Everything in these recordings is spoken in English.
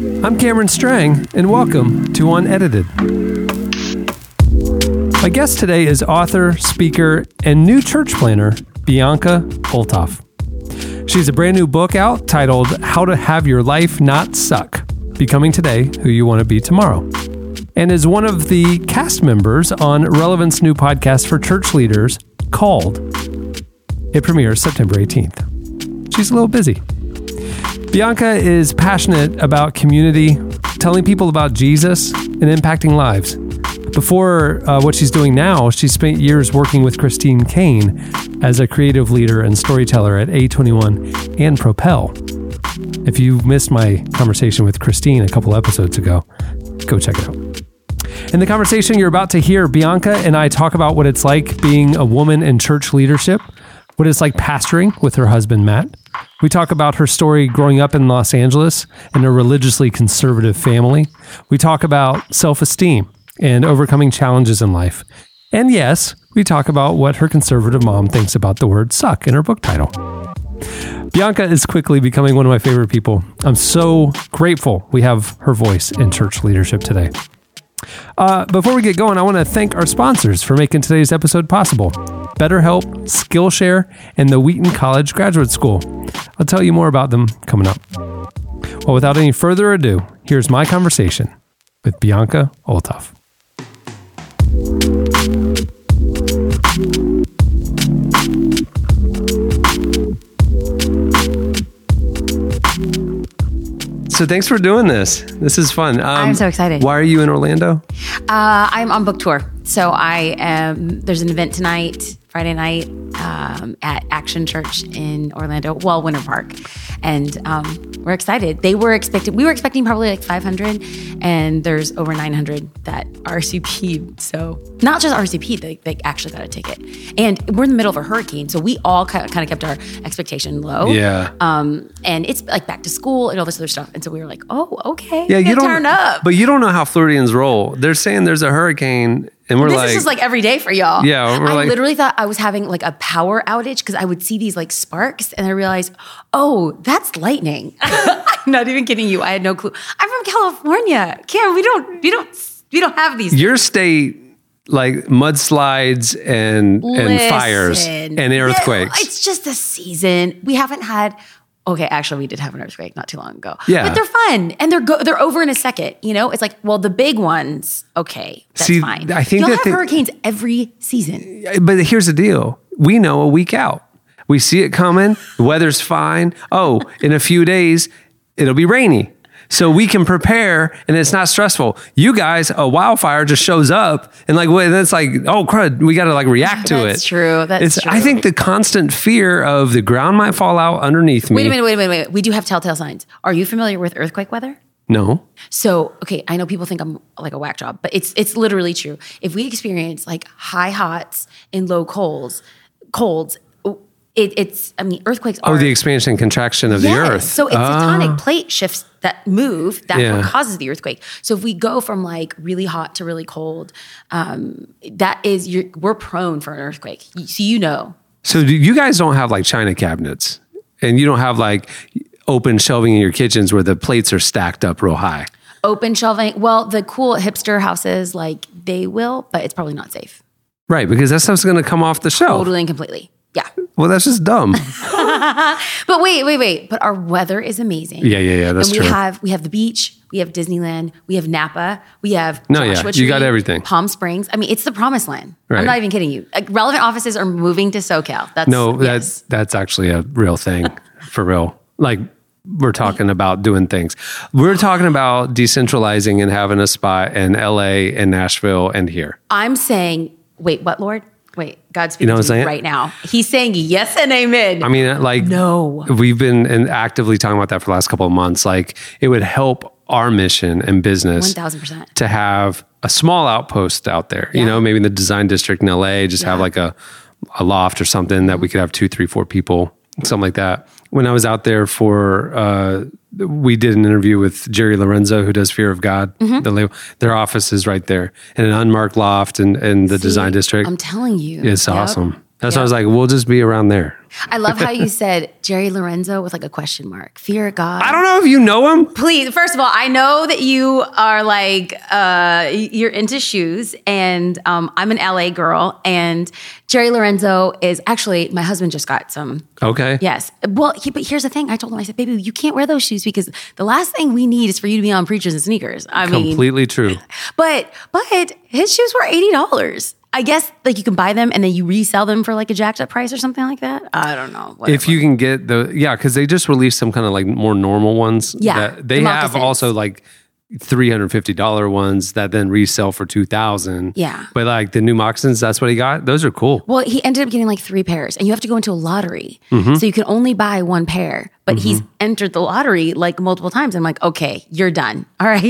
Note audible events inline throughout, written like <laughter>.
I'm Cameron Strang, and welcome to Unedited. My guest today is author, speaker, and new church planner, Bianca Olthoff. She's a brand new book out titled How to Have Your Life Not Suck Becoming Today Who You Want to Be Tomorrow, and is one of the cast members on Relevant's new podcast for church leaders called. It premieres September 18th. She's a little busy. Bianca is passionate about community, telling people about Jesus, and impacting lives. Before uh, what she's doing now, she spent years working with Christine Caine as a creative leader and storyteller at A21 and Propel. If you missed my conversation with Christine a couple episodes ago, go check it out. In the conversation you're about to hear, Bianca and I talk about what it's like being a woman in church leadership, what it's like pastoring with her husband, Matt. We talk about her story growing up in Los Angeles in a religiously conservative family. We talk about self esteem and overcoming challenges in life. And yes, we talk about what her conservative mom thinks about the word suck in her book title. Bianca is quickly becoming one of my favorite people. I'm so grateful we have her voice in church leadership today. Uh, before we get going, I want to thank our sponsors for making today's episode possible BetterHelp, Skillshare, and the Wheaton College Graduate School. I'll tell you more about them coming up. Well, without any further ado, here's my conversation with Bianca Olthoff. So thanks for doing this. This is fun. Um, I'm so excited. Why are you in Orlando? Uh, I'm on book tour. So I am. There's an event tonight, Friday night, um, at Action Church in Orlando, well, Winter Park, and um, we're excited. They were expecting. We were expecting probably like 500, and there's over 900 that RSVP. So not just RSVP, they, they actually got a ticket. And we're in the middle of a hurricane, so we all kind of kept our expectation low. Yeah. Um, and it's like back to school and all this other stuff, and so we were like, oh, okay, Yeah, you don't. turn up. But you don't know how Floridians roll. They're saying there's a hurricane, and we're this like, is just like every day for y'all. Yeah, I like- literally thought I was having like a power outage because I would see these like sparks and I realized, oh, that's lightning. <laughs> I'm not even kidding you. I had no clue. I'm from California. Cam, we don't, we don't, we don't have these. your state like mudslides and and fires and earthquakes. it's just the season. We haven't had. Okay, actually, we did have an earthquake not too long ago. Yeah. but they're fun and they're go- they're over in a second. You know, it's like well, the big ones. Okay, that's See, fine. I think that have the- hurricanes every season. but here's the deal: we know a week out. We see it coming. The weather's fine. Oh, in a few days it'll be rainy. So we can prepare and it's not stressful. You guys, a wildfire just shows up and like, well, it's like, oh crud, we got to like react to <laughs> it. That's true. That's it's, I think the constant fear of the ground might fall out underneath me. Wait a minute, wait a minute, wait a minute. We do have telltale signs. Are you familiar with earthquake weather? No. So, okay, I know people think I'm like a whack job, but it's it's literally true. If we experience like high hots and low colds, colds, it, it's I mean earthquakes are Oh, the expansion and contraction of the Yes. earth. So it's Ah. tectonic plate shifts that move that Yeah. causes the earthquake. So if we go from like really hot to really cold, um, that is you're, we're prone for an earthquake. So you know, So do you guys don't have like china cabinets, and you don't have like open shelving in your kitchens where the plates are stacked up real high. open shelving. Well, the cool hipster houses like they will, but it's probably not safe. Right, because that stuff's going to come off the shelf. Totally and completely. Yeah. Well, that's just dumb. <laughs> <laughs> But wait, wait, wait. But our weather is amazing. Yeah, yeah, yeah, that's and we true. have we have the beach, we have Disneyland, we have Napa, we have No, yeah, Joshua you got everything. Palm Springs. I mean, it's the promised land. Right. I'm not even kidding you. Like, relevant offices are moving to SoCal. That's No, yes. that's that's actually a real thing <laughs> for real. Like we're talking about doing things. We're talking about decentralizing and having a spot in LA and Nashville and here. I'm saying, wait, what, Lord? Wait, God's speaking know what to I'm me saying? right now. He's saying yes and amen. I mean, like No. we've been actively talking about that for the last couple of months. Like it would help our mission and business 1000%. to have a small outpost out there. You know, maybe in the design district in LA, just have like a a loft or something that we could have two, three, four people, something like that. When I was out there for, uh, we did an interview with Jerry Lorenzo, who does Fear of God. Mm-hmm. The label, their office is right there in an unmarked loft in, in the design district. I'm telling you. It's Yep. awesome. That's why I was like, we'll just be around there. I love how you said Jerry Lorenzo with like a question mark. Fear God. I don't know if you know him. Please, first of all, I know that you are like uh, you're into shoes, and um, I'm an LA girl, and Jerry Lorenzo is actually my husband just got some. Okay. Yes, well, he, but here's the thing. I told him, I said, "Baby, you can't wear those shoes because the last thing we need is for you to be on preachers and sneakers." I mean, Completely true. <laughs> but but his shoes were eighty dollars. I guess like you can buy them and then you resell them for like a jacked up price or something like that. I don't know. If you can get the yeah, because they just released some kind of like more normal ones. Yeah, that- they the have also like three hundred fifty dollar ones that then resell for two thousand. Yeah. but like the new moccasins, that's what he got. Those are cool. Well, he ended up getting like three pairs, and you have to go into a lottery. Mm-hmm. So you can only buy one pair, but he's mm-hmm. entered the lottery like multiple times. I'm like, okay, you're done. <laughs> All right,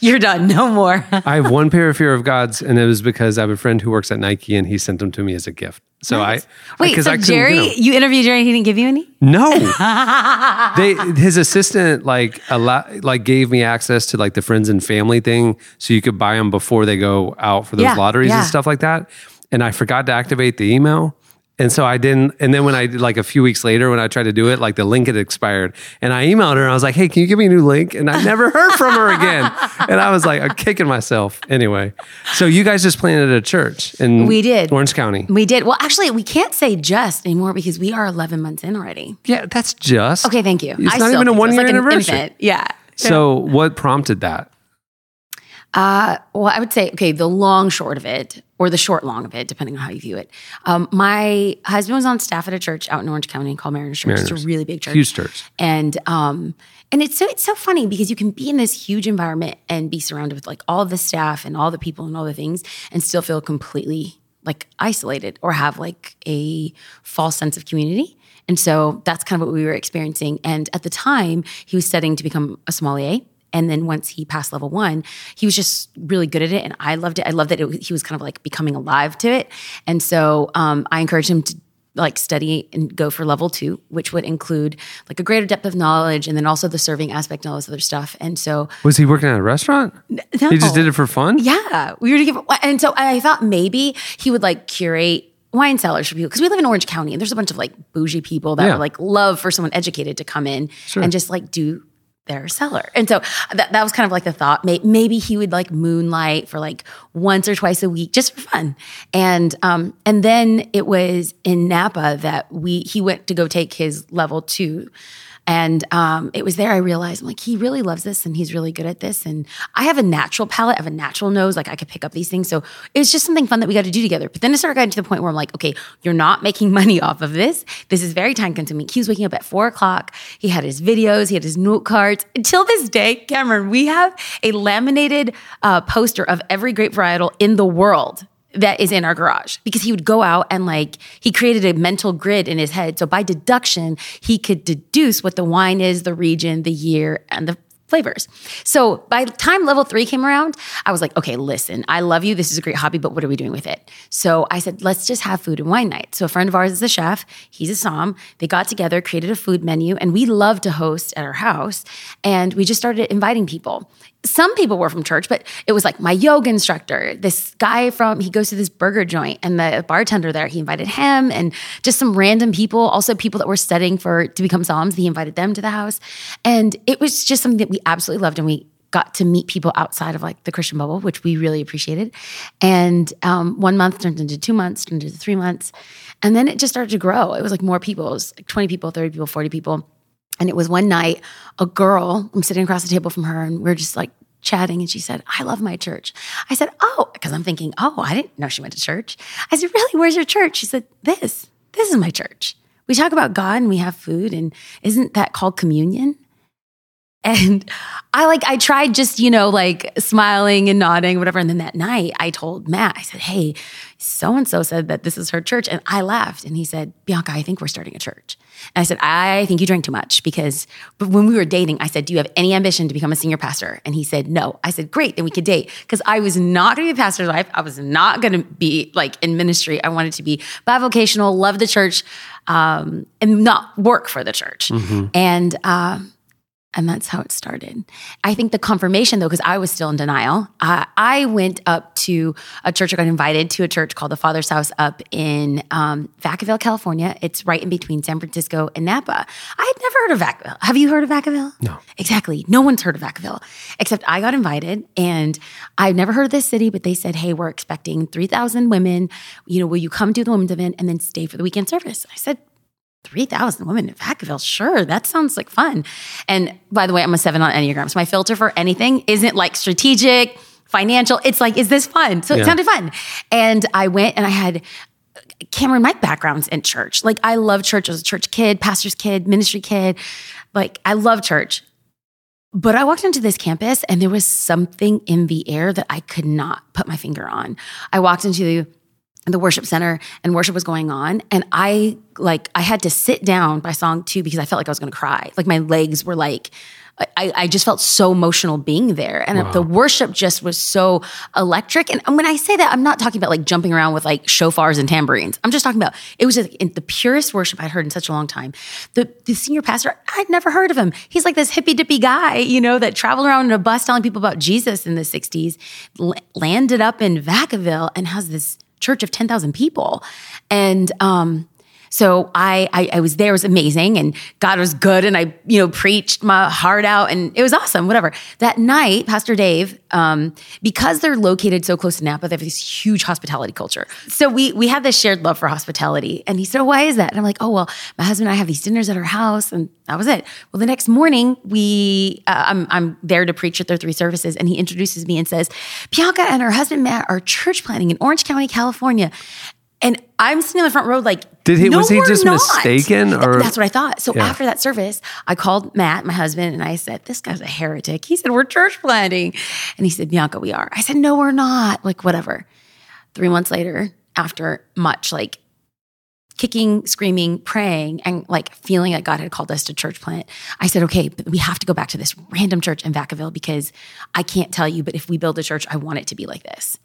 you're done. No more. <laughs> I have one pair of Fear of Gods, and it was because I have a friend who works at Nike, and he sent them to me as a gift. So I Wait, because so I couldn't get Jerry, you interviewed Jerry, he didn't give you any? No, <laughs> they his assistant like a lot like gave me access to like the friends and family thing, so you could buy them before they go out for those Yeah, lotteries yeah. and stuff like that. And I forgot to activate the email. And so I didn't. And then when I did like a few weeks later, when I tried to do it, like the link had expired. And I emailed her and I was like, hey, can you give me a new link? And I never heard from her again. <laughs> And I was like, I'm kicking myself. Anyway, so you guys just planted a church in We did. Orange County. We did. Well, actually, we can't say just anymore because we are 11 months in already. Yeah, that's just. Okay, thank you. It's I not even a one year like anniversary. Yeah. So what prompted that? Uh, well, I would say, okay, the long short of it, or the short long of it, depending on how you view it. Um, my husband was on staff at a church out in Orange County called Mariners Church. It's Mariners. a really big church. Huge church. And um, and it's so it's so funny because you can be in this huge environment and be surrounded with like all the staff and all the people and all the things and still feel completely like isolated or have like a false sense of community. And so that's kind of what we were experiencing. And at the time, he was studying to become a sommelier. And then once he passed level one, he was just really good at it, and I loved it. I loved that it, he was kind of like becoming alive to it. And so um, I encouraged him to like study and go for level two, which would include like a greater depth of knowledge, and then also the serving aspect and all this other stuff. And so Was he working at a restaurant? no. He just did it for fun? Yeah, we were to give, and so I thought maybe he would like curate wine cellars for people because we live in Orange County and there's a bunch of like bougie people that Yeah. would like love for someone educated to come in and just like do their cellar. And so that, that was kind of like the thought. Maybe he would like moonlight for like once or twice a week just for fun. And um and then it was in Napa that we he went to go take his level two. And um, it was there I realized I'm like, he really loves this and he's really good at this. And I have a natural palate, I have a natural nose, like I could pick up these things. So it was just something fun that we got to do together. But then it started getting to the point where I'm like, okay, you're not making <laughs> money off of this. This is very time consuming. He was waking up at four o'clock. He had his videos, he had his note cards. Until this day, Cameron, we have a laminated uh, poster of every grape varietal in the world that is in our garage because he would go out and like he created a mental grid in his head. So by deduction, he could deduce what the wine is, the region, the year, and the flavors. So by the time level three came around, I was like, okay, listen, I love you. This is a great hobby, but what are we doing with it? So I said, let's just have food and wine night. So a friend of ours is a chef. He's a som. They got together, created a food menu, and we love to host at our house. And we just started inviting people. Some people were from church, but it was like my yoga instructor, this guy from, he goes to this burger joint and the bartender there, he invited him and just some random people, also people that were studying for, to become soms. He invited them to the house. And it was just something that we absolutely loved. And we got to meet people outside of like the Christian bubble, which we really appreciated. And um, one month turned into two months, turned into three months. And then it just started to grow. It was like more people, it was like 20 people, 30 people, 40 people. And it was one night, a girl, I'm sitting across the table from her, and we're just like chatting. And she said, I love my church. I said, Oh, because I'm thinking, Oh, I didn't know she went to church. I said, Really? Where's your church? She said, This, this is my church. We talk about God and we have food. And isn't that called communion? And I like, I tried just, you know, like smiling and nodding, whatever. And then that night I told Matt, I said, Hey, so and so said that this is her church. And I laughed. And he said, Bianca, I think we're starting a church. And I said, I think you drink too much because but when we were dating, I said, Do you have any ambition to become a senior pastor? And he said, No. I said, Great, then we could date. Because I was not going to be a pastor's wife. I was not going to be like in ministry. I wanted to be bivocational, love the church, um, and not work for the church. And, um, And that's how it started. I think the confirmation, though, because I was still in denial, uh, I went up to a church. I got invited to a church called the Father's House up in um, Vacaville, California. It's right in between San Francisco and Napa. I had never heard of Vacaville. Have you heard of Vacaville? No. Exactly. No one's heard of Vacaville, except I got invited, and I've never heard of this city. But they said, "Hey, we're expecting three thousand women. You know, will you come to the women's event and then stay for the weekend service?" I said, 3,000 women in Vacaville. Sure, that sounds like fun. And by the way, I'm a seven on Enneagram. So my filter for anything isn't like strategic, financial. It's like, is this fun? So it sounded fun. And I went and I had Cameron Mike backgrounds in church. Like I love church. I was a church kid, pastor's kid, ministry kid. Like I love church. But I walked into this campus and there was something in the air that I could not put my finger on. I walked into the worship center and worship was going on and i like i had to sit down by song two because i felt like i was going to cry. Like my legs were like I, I just felt so emotional being there and the worship just was so electric. And when i say that i'm not talking about like jumping around with like shofars and tambourines. I'm just talking about it was just the purest worship i'd heard in such a long time. The, the senior pastor i'd never heard of him. He's like this hippy dippy guy you know that traveled around in a bus telling people about jesus in the 60s l- landed up in vacaville and has this church of 10,000 people. And um, so I, I I was there, it was amazing, and God was good, and I you know preached my heart out, and it was awesome. Whatever. That night, Pastor Dave, um, because they're located so close to Napa, they have this huge hospitality culture. So we we have this shared love for hospitality, and he said, "Why is that?" And I'm like, "Oh well, my husband and I have these dinners at our house, and that was it." Well, the next morning, we uh, I'm I'm there to preach at their three services, and he introduces me and says, "Bianca and her husband Matt are church planning in Orange County, California." And I'm sitting in the front row, like, Did he- no, was he just not. mistaken, or- that's what I thought. So Yeah. after that service, I called Matt, my husband, and I said, "This guy's a heretic." He said, "We're church planting," and he said, "Bianca, we are." I said, "No, we're not." Like whatever. Three months later, after much like kicking, screaming, praying, and like feeling that God had called us to church plant, I said, okay, but we have to go back to this random church in Vacaville because I can't tell you, but if we build a church, I want it to be like this.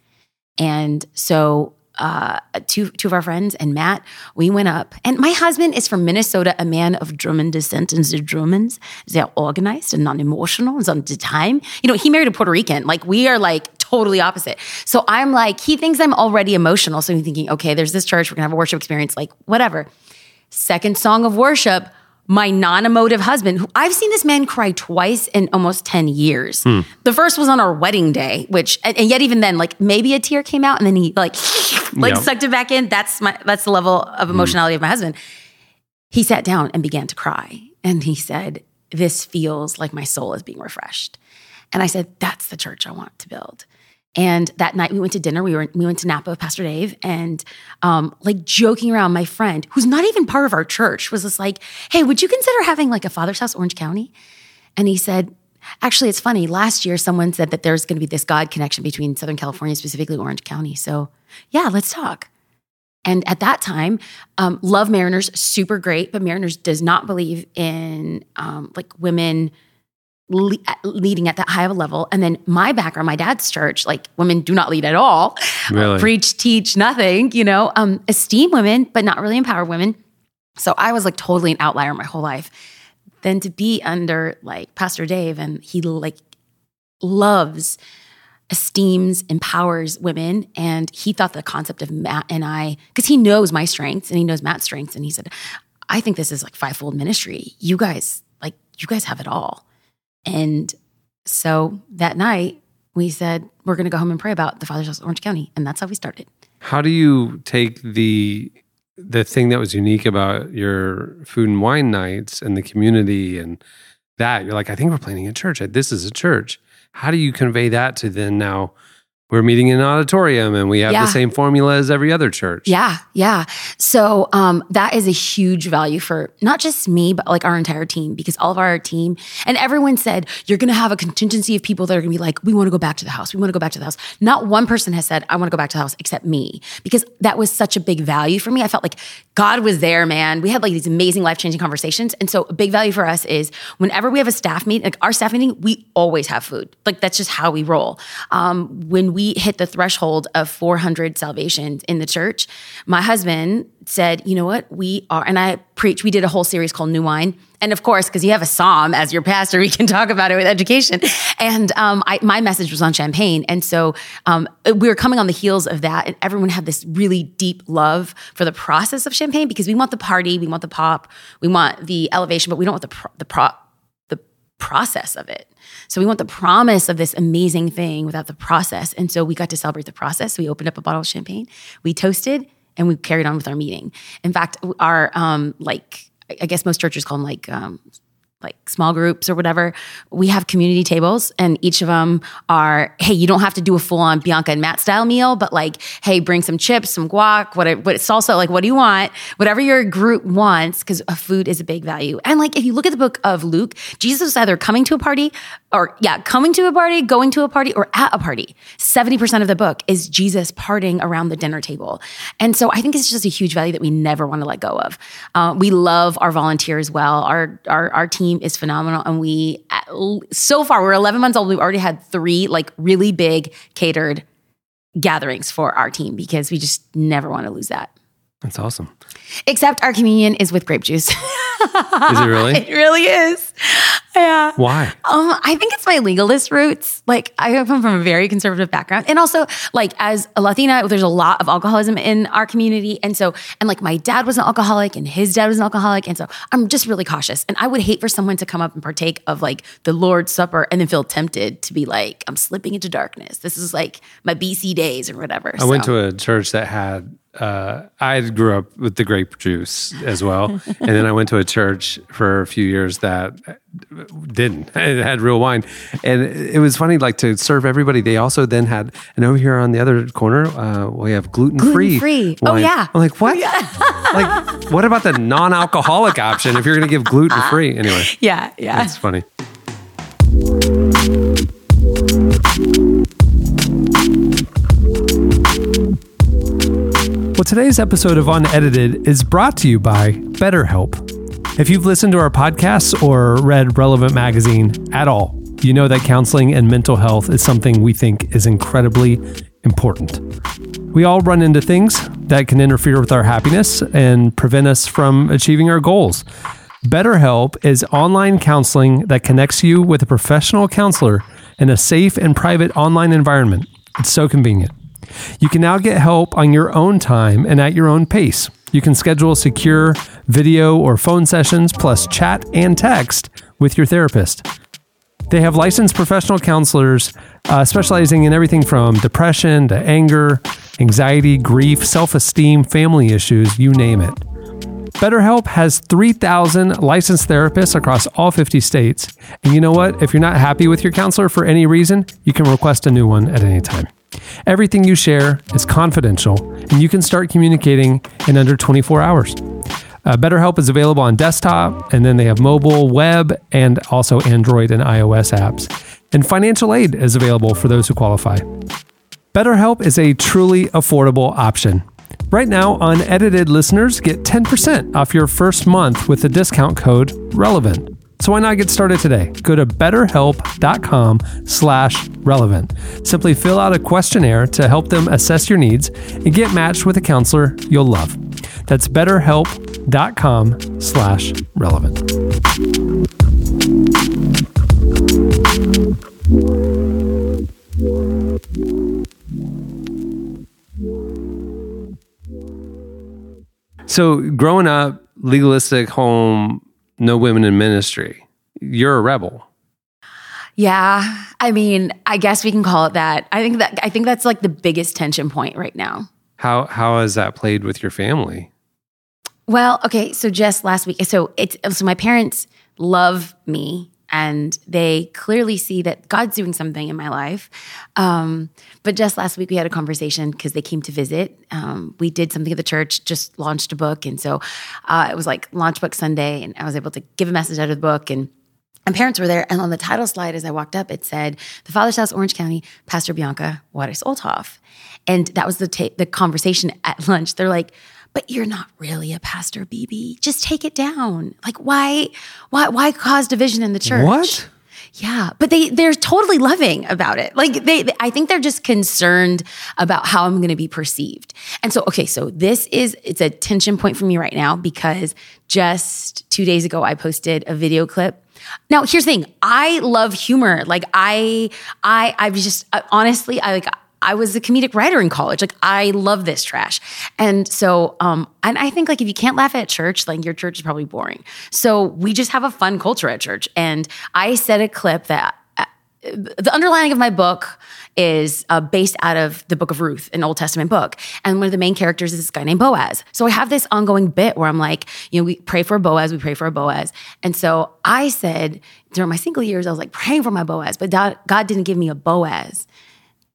And so uh, two two of our friends and Matt, we went up. And my husband is from Minnesota, a man of German descent, and the Germans, they're organized and non-emotional and on the time. You know, he married a Puerto Rican. Like we are like totally opposite. So I'm like, he thinks I'm already emotional. So I'm thinking, okay, there's this church, we're gonna have a worship experience, like whatever. Second song of worship, my non emotive husband, who I've seen this man cry twice in almost 10 years. Hmm. The first was on our wedding day, which, and, and yet even then, like maybe a tear came out and then he like, <sniffs> like Yeah. sucked it back in. That's my, that's the level of hmm. emotionality of my husband. He sat down and began to cry. And he said, This feels like my soul is being refreshed. And I said, That's the church I want to build. And that night we went to dinner. We were we went to Napa with Pastor Dave, and um, like joking around, my friend, who's not even part of our church, was just like, "Hey, would you consider having like a Father's House, Orange County?" And he said, "Actually, it's funny. Last year, someone said that there's going to be this God connection between Southern California, specifically Orange County. So, yeah, let's talk." And at that time, um, love Mariners, super great, but Mariners does not believe in um, like women le- leading at that high of a level. And then my background, my dad's church, like women do not lead at all. Really? <laughs> Preach, teach, nothing, you know, um, esteem women, but not really empower women. So I was like totally an outlier my whole life. Then to be under like Pastor Dave and he like loves, esteems, empowers women. And he thought the concept of Matt and I, because he knows my strengths and he knows Matt's strengths. And he said, I think this is like fivefold ministry. You guys, like, you guys have it all. And so that night, we said, we're going to go home and pray about the Father's House of Orange County. And that's how we started. How do you take the the thing that was unique about your food and wine nights and the community and that you're like, I think we're planning a church. This is a church. How do you convey that to then now we're meeting in an auditorium and we have Yeah. the same formula as every other church? Yeah, yeah. So um, that is a huge value for not just me, but like our entire team, because all of our team and everyone said you're going to have a contingency of people that are going to be like, we want to go back to the house. We want to go back to the house. Not one person has said I want to go back to the house except me, because that was such a big value for me. I felt like God was there, man. We had like these amazing life changing conversations, and so a big value for us is whenever we have a staff meeting, like our staff meeting, we always have food. Like that's just how we roll. Um, when we we hit the threshold of 400 salvations in the church, my husband said, you know what? We are, and I preach, we did a whole series called New Wine. And of course, because you have a som as your pastor, we can talk about it with education. And um, I, my message was on champagne. And so um, we were coming on the heels of that. And everyone had this really deep love for the process of champagne because we want the party, we want the pop, we want the elevation, but we don't want the, pro- the, the process of it. So we want the promise of this amazing thing without the process. And so we got to celebrate the process. We opened up a bottle of champagne, we toasted, and we carried on with our meeting. In fact, our um, like I guess most churches call them like um, like small groups or whatever, we have community tables and each of them are, hey, you don't have to do a full on Bianca and Matt style meal, but like, hey, bring some chips, some guac, what, what salsa, like, what do you want? Whatever your group wants, because food is a big value. And like, if you look at the book of Luke, Jesus was either coming to a party or, yeah, coming to a party, going to a party, or at a party. 70% of the book is Jesus partying around the dinner table. And so I think it's just a huge value that we never want to let go of. Uh, we love our volunteers well. Our, our, our team team is phenomenal. And we, so far, we're 11 months old. We've already had three like really big catered gatherings for our team because we just never want to lose that. That's awesome. Except our communion is with grape juice. is it really? <laughs> It really is. Yeah. Why? Um, I think it's my legalist roots. Like I come from a very conservative background. And also like as a Latina, there's a lot of alcoholism in our community. And so, and like my dad was an alcoholic and his dad was an alcoholic. And so I'm just really cautious. And I would hate for someone to come up and partake of like the Lord's Supper and then feel tempted to be like, I'm slipping into darkness. This is like my BC days or whatever. I so. went to a church that had uh, I grew up with the grape juice as well, <laughs> and then I went to a church for a few years that didn't. <laughs> It had real wine, and it was funny. Like to serve everybody, they also then had, and over here on the other corner, uh, we have gluten free. Free. Oh yeah. I'm like what? Yeah. <laughs> like what about the non-alcoholic option if you're going to give gluten free? Anyway. Yeah, yeah. It's funny. Well, today's episode of Unedited is brought to you by BetterHelp. If you've listened to our podcasts or read Relevant Magazine at all, you know that counseling and mental health is something we think is incredibly important. We all run into things that can interfere with our happiness and prevent us from achieving our goals. BetterHelp is online counseling that connects you with a professional counselor in a safe and private online environment. It's so convenient. You can now get help on your own time and at your own pace. You can schedule secure video or phone sessions, plus chat and text with your therapist. They have licensed professional counselors uh, specializing in everything from depression to anger, anxiety, grief, self esteem, family issues, you name it. BetterHelp has 3,000 licensed therapists across all 50 states. And you know what? If you're not happy with your counselor for any reason, you can request a new one at any time. Everything you share is confidential, and you can start communicating in under 24 hours. Uh, BetterHelp is available on desktop, and then they have mobile, web, and also Android and iOS apps. And financial aid is available for those who qualify. BetterHelp is a truly affordable option. Right now, unedited listeners get 10% off your first month with the discount code RELEVANT. So why not get started today? Go to betterhelp.com slash relevant. Simply fill out a questionnaire to help them assess your needs and get matched with a counselor you'll love. That's betterhelp.com slash relevant. So growing up, legalistic home no women in ministry. You're a rebel. Yeah. I mean, I guess we can call it that. I think that I think that's like the biggest tension point right now. How how has that played with your family? Well, okay, so just last week, so it's so my parents love me and they clearly see that God's doing something in my life. Um, but just last week, we had a conversation because they came to visit. Um, we did something at the church, just launched a book. And so uh, it was like Launch Book Sunday, and I was able to give a message out of the book. And and parents were there. And on the title slide, as I walked up, it said, The Father's House, Orange County, Pastor Bianca Juarez Olthoff. And that was the, ta- the conversation at <laughs> lunch. They're like, but you're not really a pastor, BB. Just take it down. Like why why why cause division in the church? What? Yeah, but they they're totally loving about it. Like they, they I think they're just concerned about how I'm going to be perceived. And so okay, so this is it's a tension point for me right now because just 2 days ago I posted a video clip now, here's the thing. I love humor. Like I, I, I've just uh, honestly, I like. I was a comedic writer in college. Like I love this trash. And so um and I think like if you can't laugh at church, like your church is probably boring. So we just have a fun culture at church. And I said a clip that uh, the underlining of my book is uh, based out of the book of Ruth, an Old Testament book. And one of the main characters is this guy named Boaz. So I have this ongoing bit where I'm like, you know, we pray for Boaz, we pray for a Boaz. And so I said during my single years, I was like praying for my Boaz, but God didn't give me a Boaz.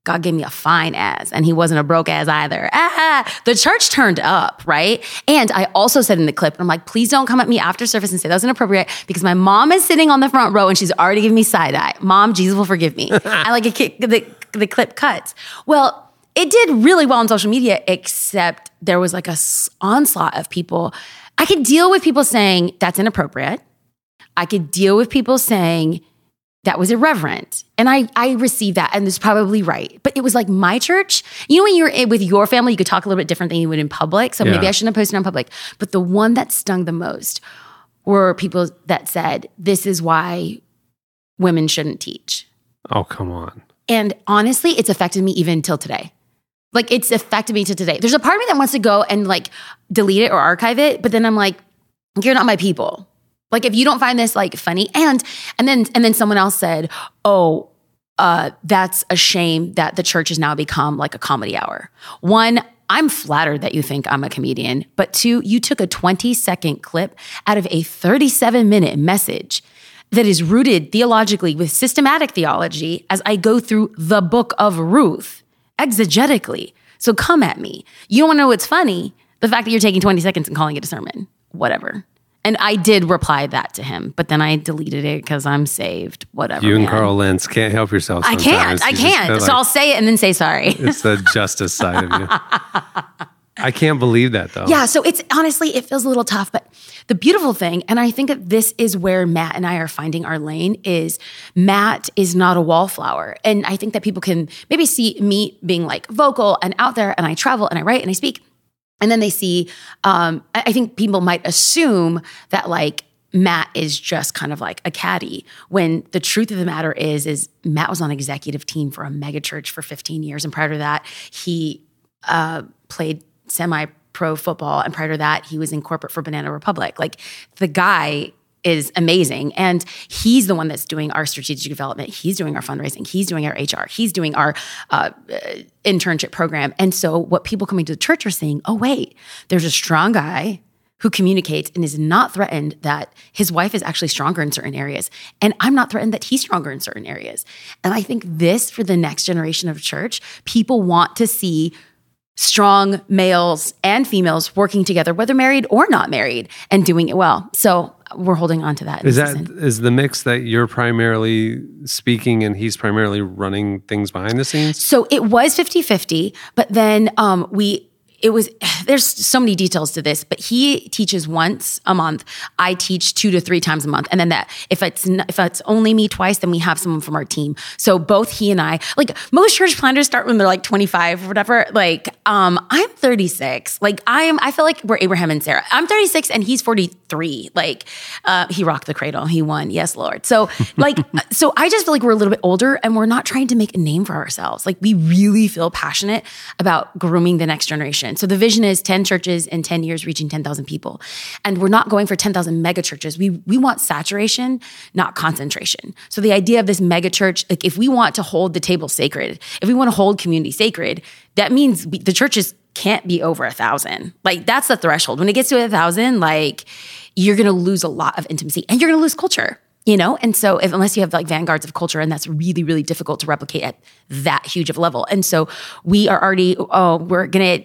God gave me a fine ass and he wasn't a broke ass either. Ah, <laughs> the church turned up, right? And I also said in the clip, I'm like, please don't come at me after service and say that was inappropriate because my mom is sitting on the front row and she's already giving me side eye. Mom, Jesus will forgive me. <laughs> I like it, the, the clip cuts. Well, it did really well on social media, except there was like a onslaught of people. I could deal with people saying that's inappropriate. I could deal with people saying that was irreverent. And I, I received that and it's probably right. But it was like my church. You know, when you're eh, with your family, you could talk a little bit different than you would in public. So yeah. maybe I shouldn't have posted on public. But the one that stung the most were people that said, this is why women shouldn't teach. Oh, come on. And honestly, it's affected me even till today. Like it's affected me to today. There's a part of me that wants to go and like delete it or archive it, but then I'm like, you're not my people. Like if you don't find this like funny and and then and then someone else said, "Oh, uh that's a shame that the church has now become like a comedy hour." One, I'm flattered that you think I'm a comedian, but two, you took a 20 second clip out of a 37 minute message that is rooted theologically with systematic theology as I go through the book of Ruth exegetically. So come at me. You don't want to know what's funny? The fact that you're taking 20 seconds and calling it a sermon. Whatever. And I did reply that to him, but then I deleted it because I'm saved. Whatever. You and man. Carl Lentz can't help yourself. I can't. I can't. Like, so I'll say it and then say sorry. <laughs> It's the justice side of you. <laughs> I can't believe that though. Yeah. So it's honestly, it feels a little tough, but the beautiful thing, and I think that this is where Matt and I are finding our lane, is Matt is not a wallflower. And I think that people can maybe see me being like vocal and out there, and I travel and I write and I speak and then they see, um, I think people might assume that like Matt is just kind of like a caddy when the truth of the matter is, is Matt was on executive team for a mega church for 15 years. And prior to that, he uh, played semi pro football. And prior to that, he was in corporate for Banana Republic. Like the guy is amazing. And he's the one that's doing our strategic development. He's doing our fundraising. He's doing our HR. He's doing our uh, internship program. And so, what people coming to the church are saying, oh, wait, there's a strong guy who communicates and is not threatened that his wife is actually stronger in certain areas. And I'm not threatened that he's stronger in certain areas. And I think this, for the next generation of church, people want to see strong males and females working together, whether married or not married, and doing it well. So we're holding on to that. Is that season. is the mix that you're primarily speaking and he's primarily running things behind the scenes? So it was 50-50, but then um, we it was <sighs> there's so many details to this but he teaches once a month. I teach two to three times a month. And then that if it's if it's only me twice then we have someone from our team. So both he and i like most church planners start when they're like 25 or whatever. Like um i'm 36 like i'm i feel like we're abraham and sarah. I'm 36 and he's 43 like uh he rocked the cradle. He won. Yes lord. So <laughs> like so i just feel like we're a little bit older and we're not trying to make a name for ourselves. Like we really feel passionate about grooming the next generation so the vision is 10 churches in 10 years reaching 10,000 people. And we're not going for 10,000 mega churches. We, we want saturation, not concentration. So the idea of this mega church, like if we want to hold the table sacred, if we want to hold community sacred, that means we, the churches can't be over a thousand. Like that's the threshold. When it gets to a thousand, like you're going to lose a lot of intimacy and you're going to lose culture you know and so if, unless you have like vanguards of culture and that's really really difficult to replicate at that huge of a level and so we are already oh we're gonna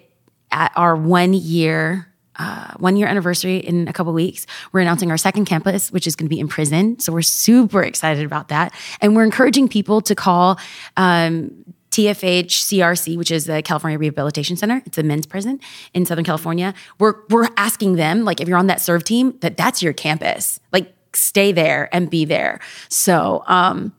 at our one year uh, one year anniversary in a couple weeks. We're announcing our second campus, which is going to be in prison. So we're super excited about that. And we're encouraging people to call um, TFH CRC, which is the California Rehabilitation Center. It's a men's prison in Southern California. We're, we're asking them, like, if you're on that serve team, that that's your campus. Like, stay there and be there. So, um,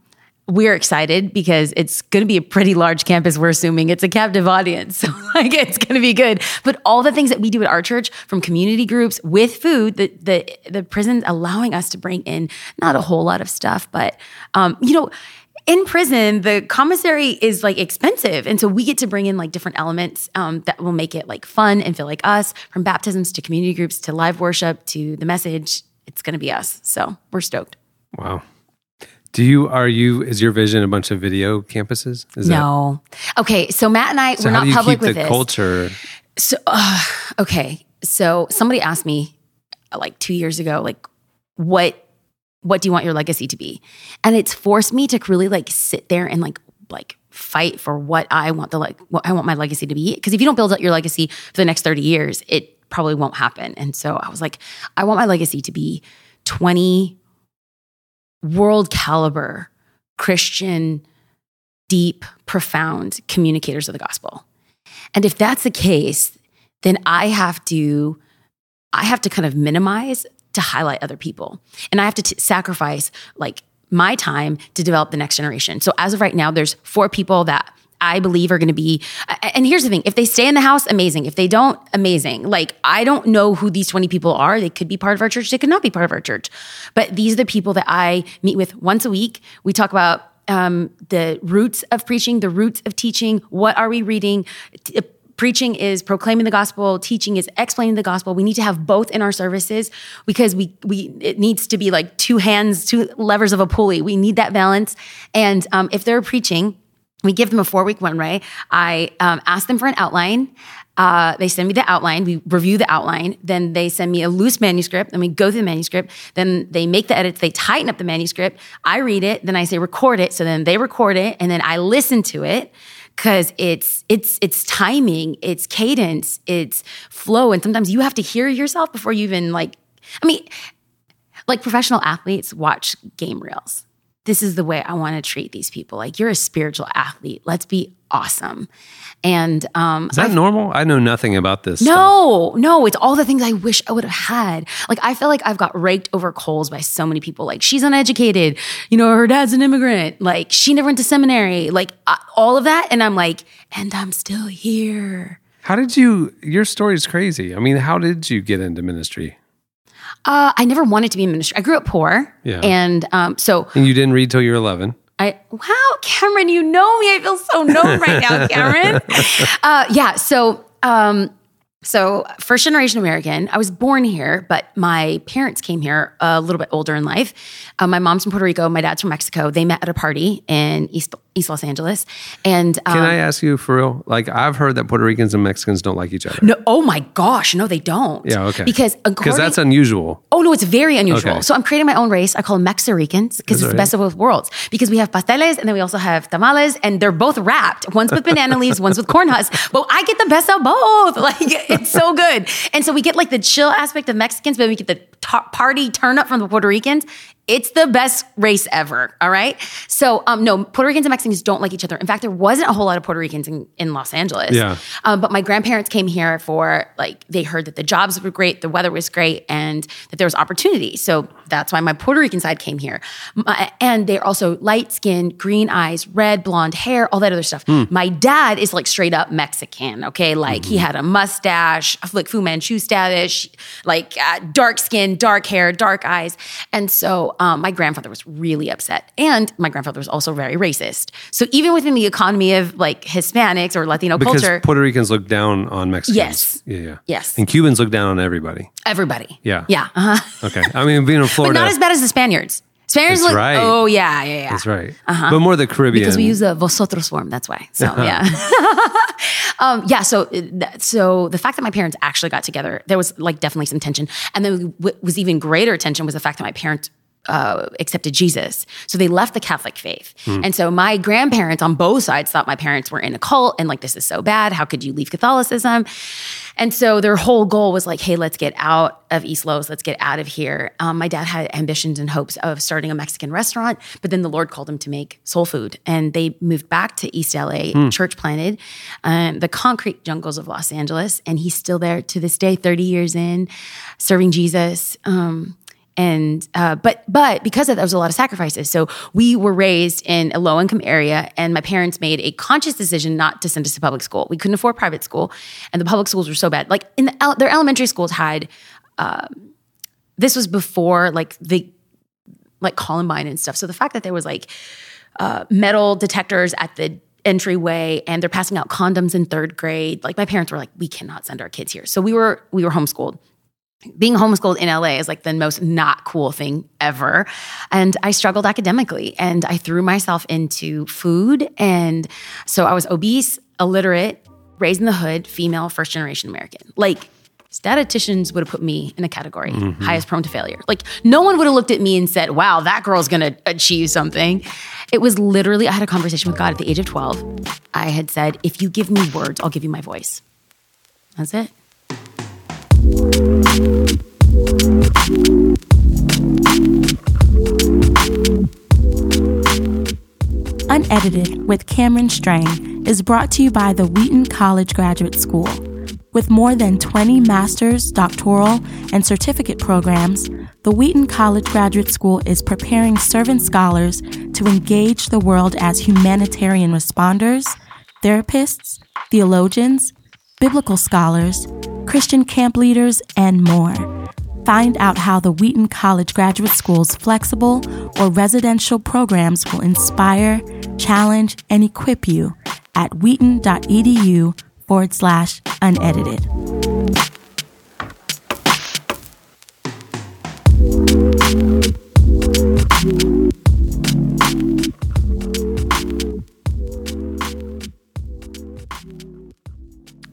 we're excited because it's going to be a pretty large campus. We're assuming it's a captive audience. <laughs> So like it's going to be good. But all the things that we do at our church from community groups with food, the, the, the prison's allowing us to bring in not a whole lot of stuff, but, um, you know, in prison, the commissary is like expensive. And so we get to bring in like different elements um, that will make it like fun and feel like us from baptisms to community groups to live worship to the message. It's going to be us. So we're stoked. Wow. Do you are you is your vision a bunch of video campuses? Is no. Okay, so Matt and I That, so we're not public keep with the this. culture? So uh, okay, so somebody asked me like two years ago, like what what do you want your legacy to be? And it's forced me to really like sit there and like like fight for what I want the like what I want my legacy to be. Because if you don't build out your legacy for the next thirty years, it probably won't happen. And so I was like, I want my legacy to be twenty world caliber Christian, deep, profound communicators of the gospel. And if that's the case, then I have to I have to kind of minimize to highlight other people. And I have to t- sacrifice like my time to develop the next generation. So as of right now there's four people that I believe are going to be and here's the thing, if they stay in the house amazing, if they don't amazing. Like I don't know who these 20 people are. They could be part of our church, they could not be part of our church. But these are the people that I meet with once a week. We talk about um, the roots of preaching, the roots of teaching. What are we reading? T- preaching is proclaiming the gospel teaching is explaining the gospel we need to have both in our services because we we it needs to be like two hands two levers of a pulley we need that balance and um, if they're preaching we give them a four week one i um, ask them for an outline. Uh, they send me the outline. We review the outline. Then they send me a loose manuscript then we go through the manuscript. Then they make the edits. They tighten up the manuscript. I read it. Then i say record it. So then they record it and then i listen to it because it's it's it's timing, it's cadence, it's flow, and sometimes you have to hear yourself before you even like. I mean, like professional athletes watch game reels. This is the way I want to treat these people. Like you're a spiritual athlete. Let's be awesome. And um, Is that I- normal? I know nothing about this. stuff. no, no, it's all the things I wish I would have had. Like I feel like I've got raked over coals by so many people. Like she's uneducated, you know, her dad's an immigrant. Like she never went to seminary. Like uh, all of that, and I'm like, and I'm still here. How did you? Your story is crazy. I mean, how did you get into ministry? Uh, I never wanted to be in ministry. I grew up poor, Yeah. and um, so And you didn't read till you were eleven. I wow, Cameron, you know me. I feel so known right now, <laughs> Cameron. Uh, yeah. So, um, so first generation American. I was born here, but my parents came here a little bit older in life. Uh, my mom's from Puerto Rico. My dad's from Mexico. They met at a party in East East Los Angeles, and um, Can I ask you for real? Like I've heard that Puerto Ricans and Mexicans don't like each other. no, oh my gosh, no, they don't. Yeah. Okay. Because because that's unusual. Oh no, it's very unusual. Okay. So I'm creating my own race. I call them Mexicans because it's the best of both worlds. Because we have pasteles and then we also have tamales, and they're both wrapped. One's with <laughs> banana leaves, one's with corn husks. But I get the best of both. <laughs> Like it's so good. And so we get like the chill aspect of Mexicans, but we get the ta- party turn up from the Puerto Ricans. It's the best race ever. All right. So um, no, Puerto Ricans and Mexicans don't like each other. In fact, there wasn't a whole lot of Puerto Ricans in, in Los Angeles. Yeah. Um, but my grandparents came here for like they heard that the jobs were great, the weather was great, and that there was opportunity. So that's why my Puerto Rican side came here. My- and they're also light skin, green eyes, red, blonde hair, all that other stuff. My dad is like straight up Mexican. Okay, like he had a mustache, like Fu Manchu status, like uh, dark skin, dark hair, dark eyes, and so um, my grandfather was really upset, and my grandfather was also very racist. So even within the economy of like Hispanics or Latino Because culture, Puerto Ricans look down on Mexicans. Yes. Yeah. Yeah. Yes. And Cubans look down on everybody. everybody. Yeah. Yeah. Uh-huh. Okay. I mean, being in But Florida. not as bad as the Spaniards. Spaniards That's look. right. Oh yeah, yeah, yeah. That's right. But more the Caribbean. Because we use the vosotros form. That's why. So <laughs> yeah. <laughs> um, yeah. So uh, so the fact that my parents actually got together, there was like definitely some tension, and then what was even greater tension was the fact that my parents. Uh, accepted Jesus. So they left the Catholic faith. And so my grandparents on both sides thought my parents were in a cult and like, this is so bad. How could you leave Catholicism? And so their whole goal was like, hey, let's get out of East Los. Let's get out of here. Um, my dad had ambitions and hopes of starting a Mexican restaurant, but then the Lord called him to make soul food. And they moved back to East LA, church planted, um, the concrete jungles of Los Angeles. And he's still there to this day, 30 years in, serving Jesus. Um, and uh, but but because of that, there was a lot of sacrifices. So we were raised in a low income area, and my parents made a conscious decision not to send us to public school. We couldn't afford private school, and the public schools were so bad. Like in the, their elementary schools had. Um, this was before like the like Columbine and stuff. So the fact that there was like uh, metal detectors at the entryway and they're passing out condoms in third grade, like my parents were like, we cannot send our kids here. So we were we were homeschooled being homeschooled in LA is like the most not cool thing ever. And I struggled academically and I threw myself into food. And so I was obese, illiterate, raised in the hood, female, first generation American. Like statisticians would have put me in a category mm-hmm. highest prone to failure. Like no one would have looked at me and said, wow, that girl's gonna achieve something. It was literally, I had a conversation with God at the age of 12. I had said, if you give me words, I'll give you my voice. That's it. Unedited with Cameron Strang is brought to you by the Wheaton College Graduate School. With more than 20 master's, doctoral, and certificate programs, the Wheaton College Graduate School is preparing servant scholars to engage the world as humanitarian responders, therapists, theologians, biblical scholars, Christian camp leaders, and more. Find out how the Wheaton College Graduate School's flexible or residential programs will inspire, challenge, and equip you at wheaton.edu forward slash unedited.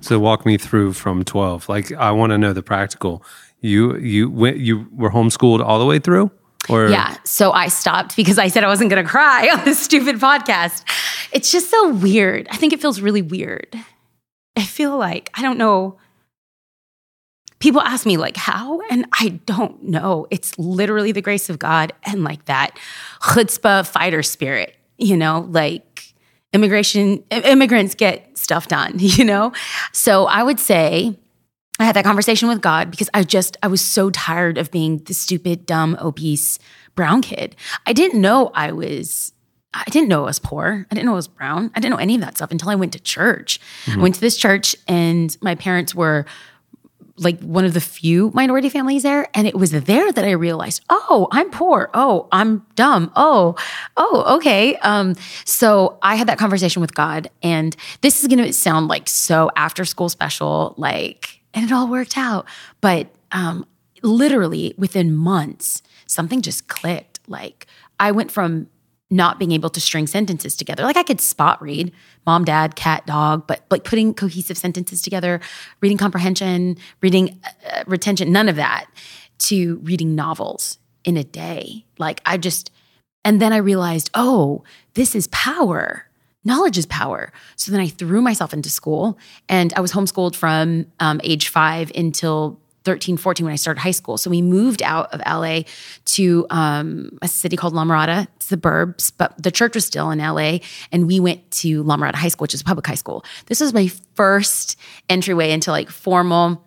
So walk me through from 12. Like I want to know the practical. You you went you were homeschooled all the way through? Or Yeah. So I stopped because I said I wasn't going to cry <laughs> on this stupid podcast. It's just so weird. I think it feels really weird. I feel like I don't know people ask me like how and i don't know it's literally the grace of god and like that chutzpah fighter spirit you know like immigration immigrants get stuff done, <laughs> you know? So I would say I had that conversation with God because I just I was so tired of being the stupid, dumb, obese brown kid. I didn't know I was I didn't know I was poor. I didn't know I was brown. I didn't know any of that stuff until I went to church. Mm-hmm. I went to this church and my parents were like one of the few minority families there. And it was there that I realized, oh, I'm poor. Oh, I'm dumb. Oh, oh, okay. Um, so I had that conversation with God. And this is going to sound like so after school special, like, and it all worked out. But um, literally within months, something just clicked. Like I went from not being able to string sentences together. Like I could spot read mom, dad, cat, dog, but like putting cohesive sentences together, reading comprehension, reading uh, retention, none of that to reading novels in a day. Like I just, and then I realized, oh, this is power. Knowledge is power. So then I threw myself into school and I was homeschooled from um, age five until 13, 14 when I started high school. So we moved out of LA to um, a city called La Mirada, it's the burbs, but the church was still in LA. And we went to La Mirada High School, which is a public high school. This was my first entryway into like formal,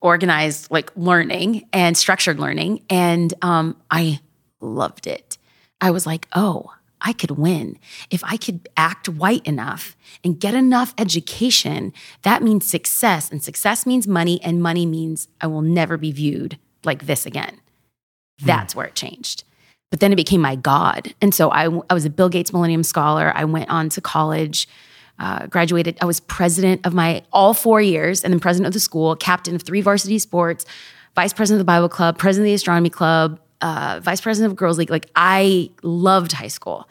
organized like learning and structured learning. And um, I loved it. I was like, oh, I could win. If I could act white enough and get enough education, that means success. And success means money, and money means I will never be viewed like this again. Hmm. That's where it changed. But then it became my God. And so I, I was a Bill Gates Millennium Scholar. I went on to college, uh, graduated. I was president of my all four years, and then president of the school, captain of three varsity sports, vice president of the Bible Club, president of the Astronomy Club, uh, vice president of Girls League. Like I loved high school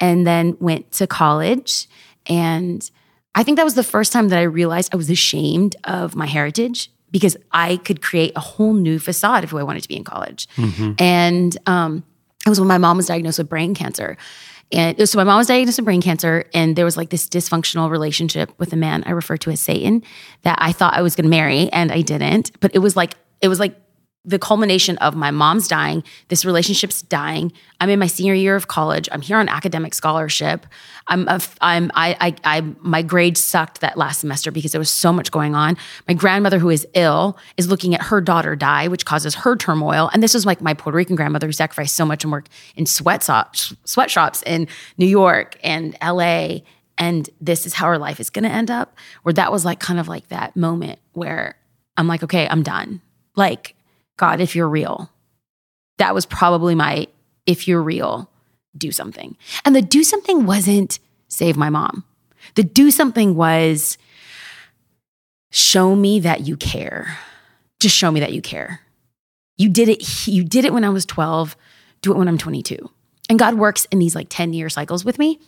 and then went to college. And I think that was the first time that I realized I was ashamed of my heritage because I could create a whole new facade of who I wanted to be in college. Mm-hmm. And um, it was when my mom was diagnosed with brain cancer. And so my mom was diagnosed with brain cancer, and there was like this dysfunctional relationship with a man I refer to as Satan that I thought I was going to marry, and I didn't. But it was like it was like the culmination of my mom's dying, this relationship's dying. I'm in my senior year of college. I'm here on academic scholarship. I'm, a, I'm, I, I, I, my grades sucked that last semester because there was so much going on. My grandmother, who is ill, is looking at her daughter die, which causes her turmoil. And this was like my Puerto Rican grandmother who sacrificed so much and worked in sweatshops, sweatshops in New York and LA. And this is how her life is going to end up. Where that was like kind of like that moment where I'm like, okay, I'm done. Like, God, if you're real. That was probably my, if you're real, do something. And the do something wasn't save my mom. The do something was show me that you care. Just show me that you care. You did it, you did it when I was 12, do it when I'm 22. And God works in these like 10 year cycles with me.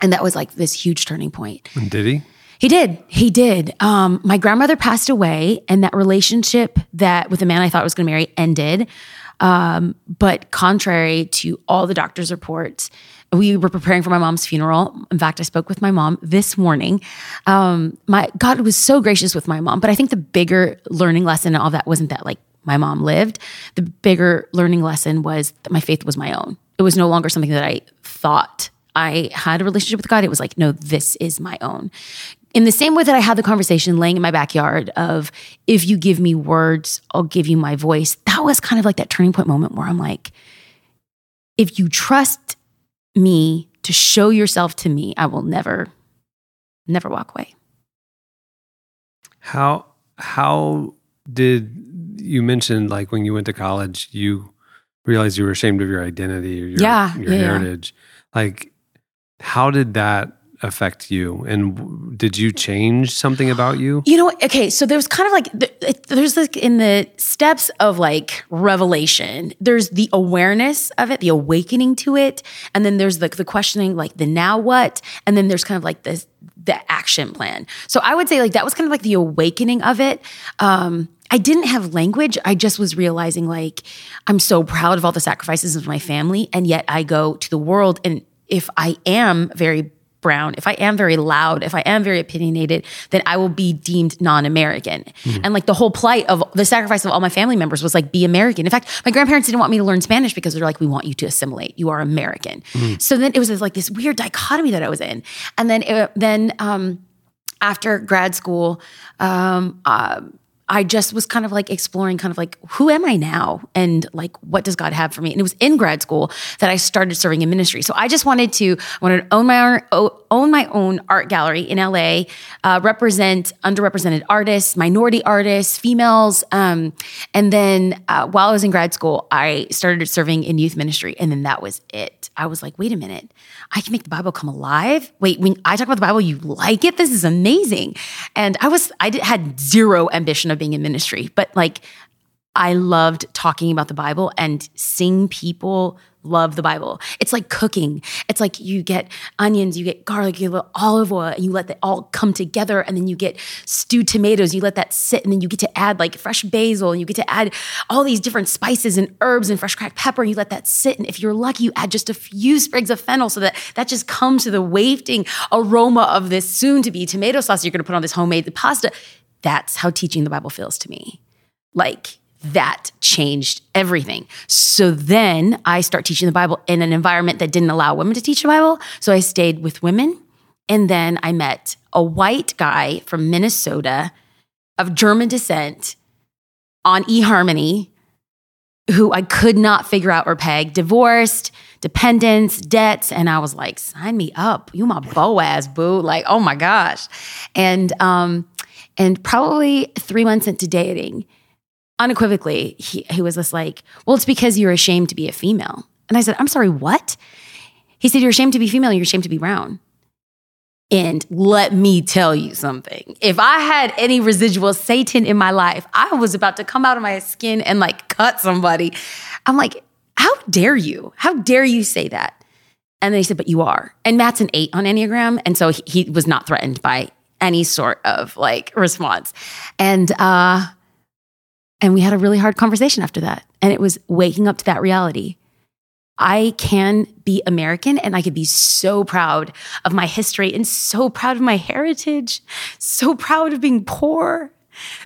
And that was like this huge turning point. Did he? He did. He did. Um, my grandmother passed away, and that relationship that with the man I thought I was going to marry ended. Um, but contrary to all the doctor's reports, we were preparing for my mom's funeral. In fact, I spoke with my mom this morning. Um, my God was so gracious with my mom, but I think the bigger learning lesson and all that wasn't that like my mom lived. The bigger learning lesson was that my faith was my own. It was no longer something that I thought I had a relationship with God. It was like, no, this is my own in the same way that I had the conversation laying in my backyard of if you give me words, I'll give you my voice. That was kind of like that turning point moment where I'm like, if you trust me to show yourself to me, I will never, never walk away. How how did you mention like when you went to college, you realized you were ashamed of your identity or your, yeah, your yeah, heritage? Yeah. Like, how did that affect you? And did you change something about you? You know okay so there's kind of like there's like in the steps of like revelation there's the awareness of it the awakening to it and then there's like the, questioning like the now what and then there's kind of like the the action plan. So i would say like that was kind of like the awakening of it. Um I didn't have language. I just was realizing like I'm so proud of all the sacrifices of my family and yet I go to the world and if I am very brown, if I am very loud, if I am very opinionated, then I will be deemed non-American. Mm-hmm. And like the whole plight of the sacrifice of all my family members was like be American. In fact, my grandparents didn't want me to learn Spanish because they're like, we want you to assimilate. You are American. Mm-hmm. So then it was like this weird dichotomy that I was in. And then it, then um, after grad school, um, uh, I just was kind of like exploring kind of like who am I now and like what does God have for me? And it was in grad school that I started serving in ministry. So I just wanted to I wanted to own my own own my own art gallery in LA, uh, represent underrepresented artists, minority artists, females. Um, and then uh, while I was in grad school, I started serving in youth ministry, and then that was it. I was like, wait a minute, I can make the Bible come alive. Wait, when I talk about the Bible, you like it? This is amazing. And I was I did, had zero ambition of being in ministry, but like I loved talking about the Bible and seeing people love the Bible. It's like cooking. It's like you get onions, you get garlic, you get olive oil, and you let that all come together. And then you get stewed tomatoes, you let that sit, and then you get to add like fresh basil, and you get to add all these different spices and herbs and fresh cracked pepper, and you let that sit. And if you're lucky, you add just a few sprigs of fennel so that that just comes to the wafting aroma of this soon to be tomato sauce you're gonna put on this homemade pasta. That's how teaching the Bible feels to me. Like, that changed everything. So then I start teaching the Bible in an environment that didn't allow women to teach the Bible. So I stayed with women. And then I met a white guy from Minnesota of German descent on eHarmony who I could not figure out or peg, divorced, dependents, debts. And I was like, sign me up. You my Boaz, boo. Like, oh my gosh. And um, and probably three months into dating, unequivocally, he, he was just like, well, it's because you're ashamed to be a female. And I said, I'm sorry, what? He said, You're ashamed to be female, you're ashamed to be brown. And let me tell you something. If I had any residual Satan in my life, I was about to come out of my skin and like cut somebody. I'm like, How dare you? How dare you say that? And then he said, But you are. And Matt's an eight on Enneagram. And so he, he was not threatened by any sort of like response. And, uh, and we had a really hard conversation after that. And it was waking up to that reality. I can be American and I could be so proud of my history and so proud of my heritage, so proud of being poor,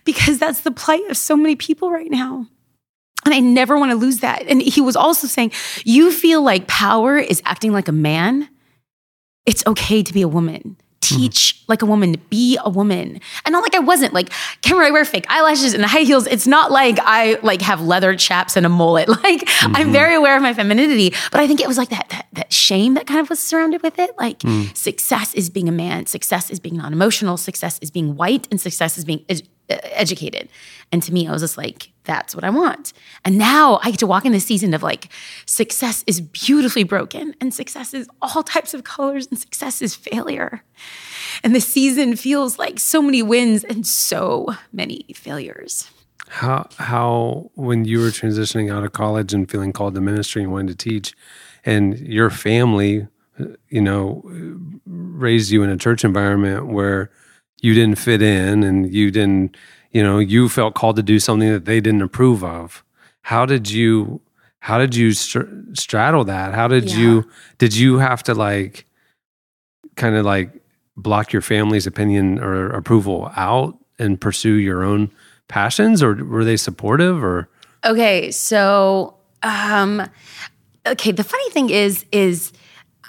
because that's the plight of so many people right now. And I never want to lose that. And he was also saying, You feel like power is acting like a man. It's okay to be a woman. Mm-hmm. Teach like a woman, be a woman. And not like I wasn't like, Cameron, I wear fake eyelashes and high heels. It's not like I like have leather chaps and a mullet. <laughs> Like I'm mm-hmm. very aware of my femininity, but I think it was like that, that, that shame that kind of was surrounded with it. Like mm. success is being a man, success is being non-emotional, success is being white, and success is being ed- educated. And to me, I was just like, that's what I want. And now I get to walk in this season of like, success is beautifully broken, and success is all types of colors, and success is failure. And the season feels like so many wins and so many failures. How how when you were transitioning out of college and feeling called to ministry and wanting to teach, and your family, uh, you know, raised you in a church environment where you didn't fit in and you didn't, you know, you felt called to do something that they didn't approve of. How did you how did you str- straddle that? How did Yeah. you did you have to like kind of like block your family's opinion or approval out and pursue your own passions or were they supportive or Okay, so um okay, the funny thing is is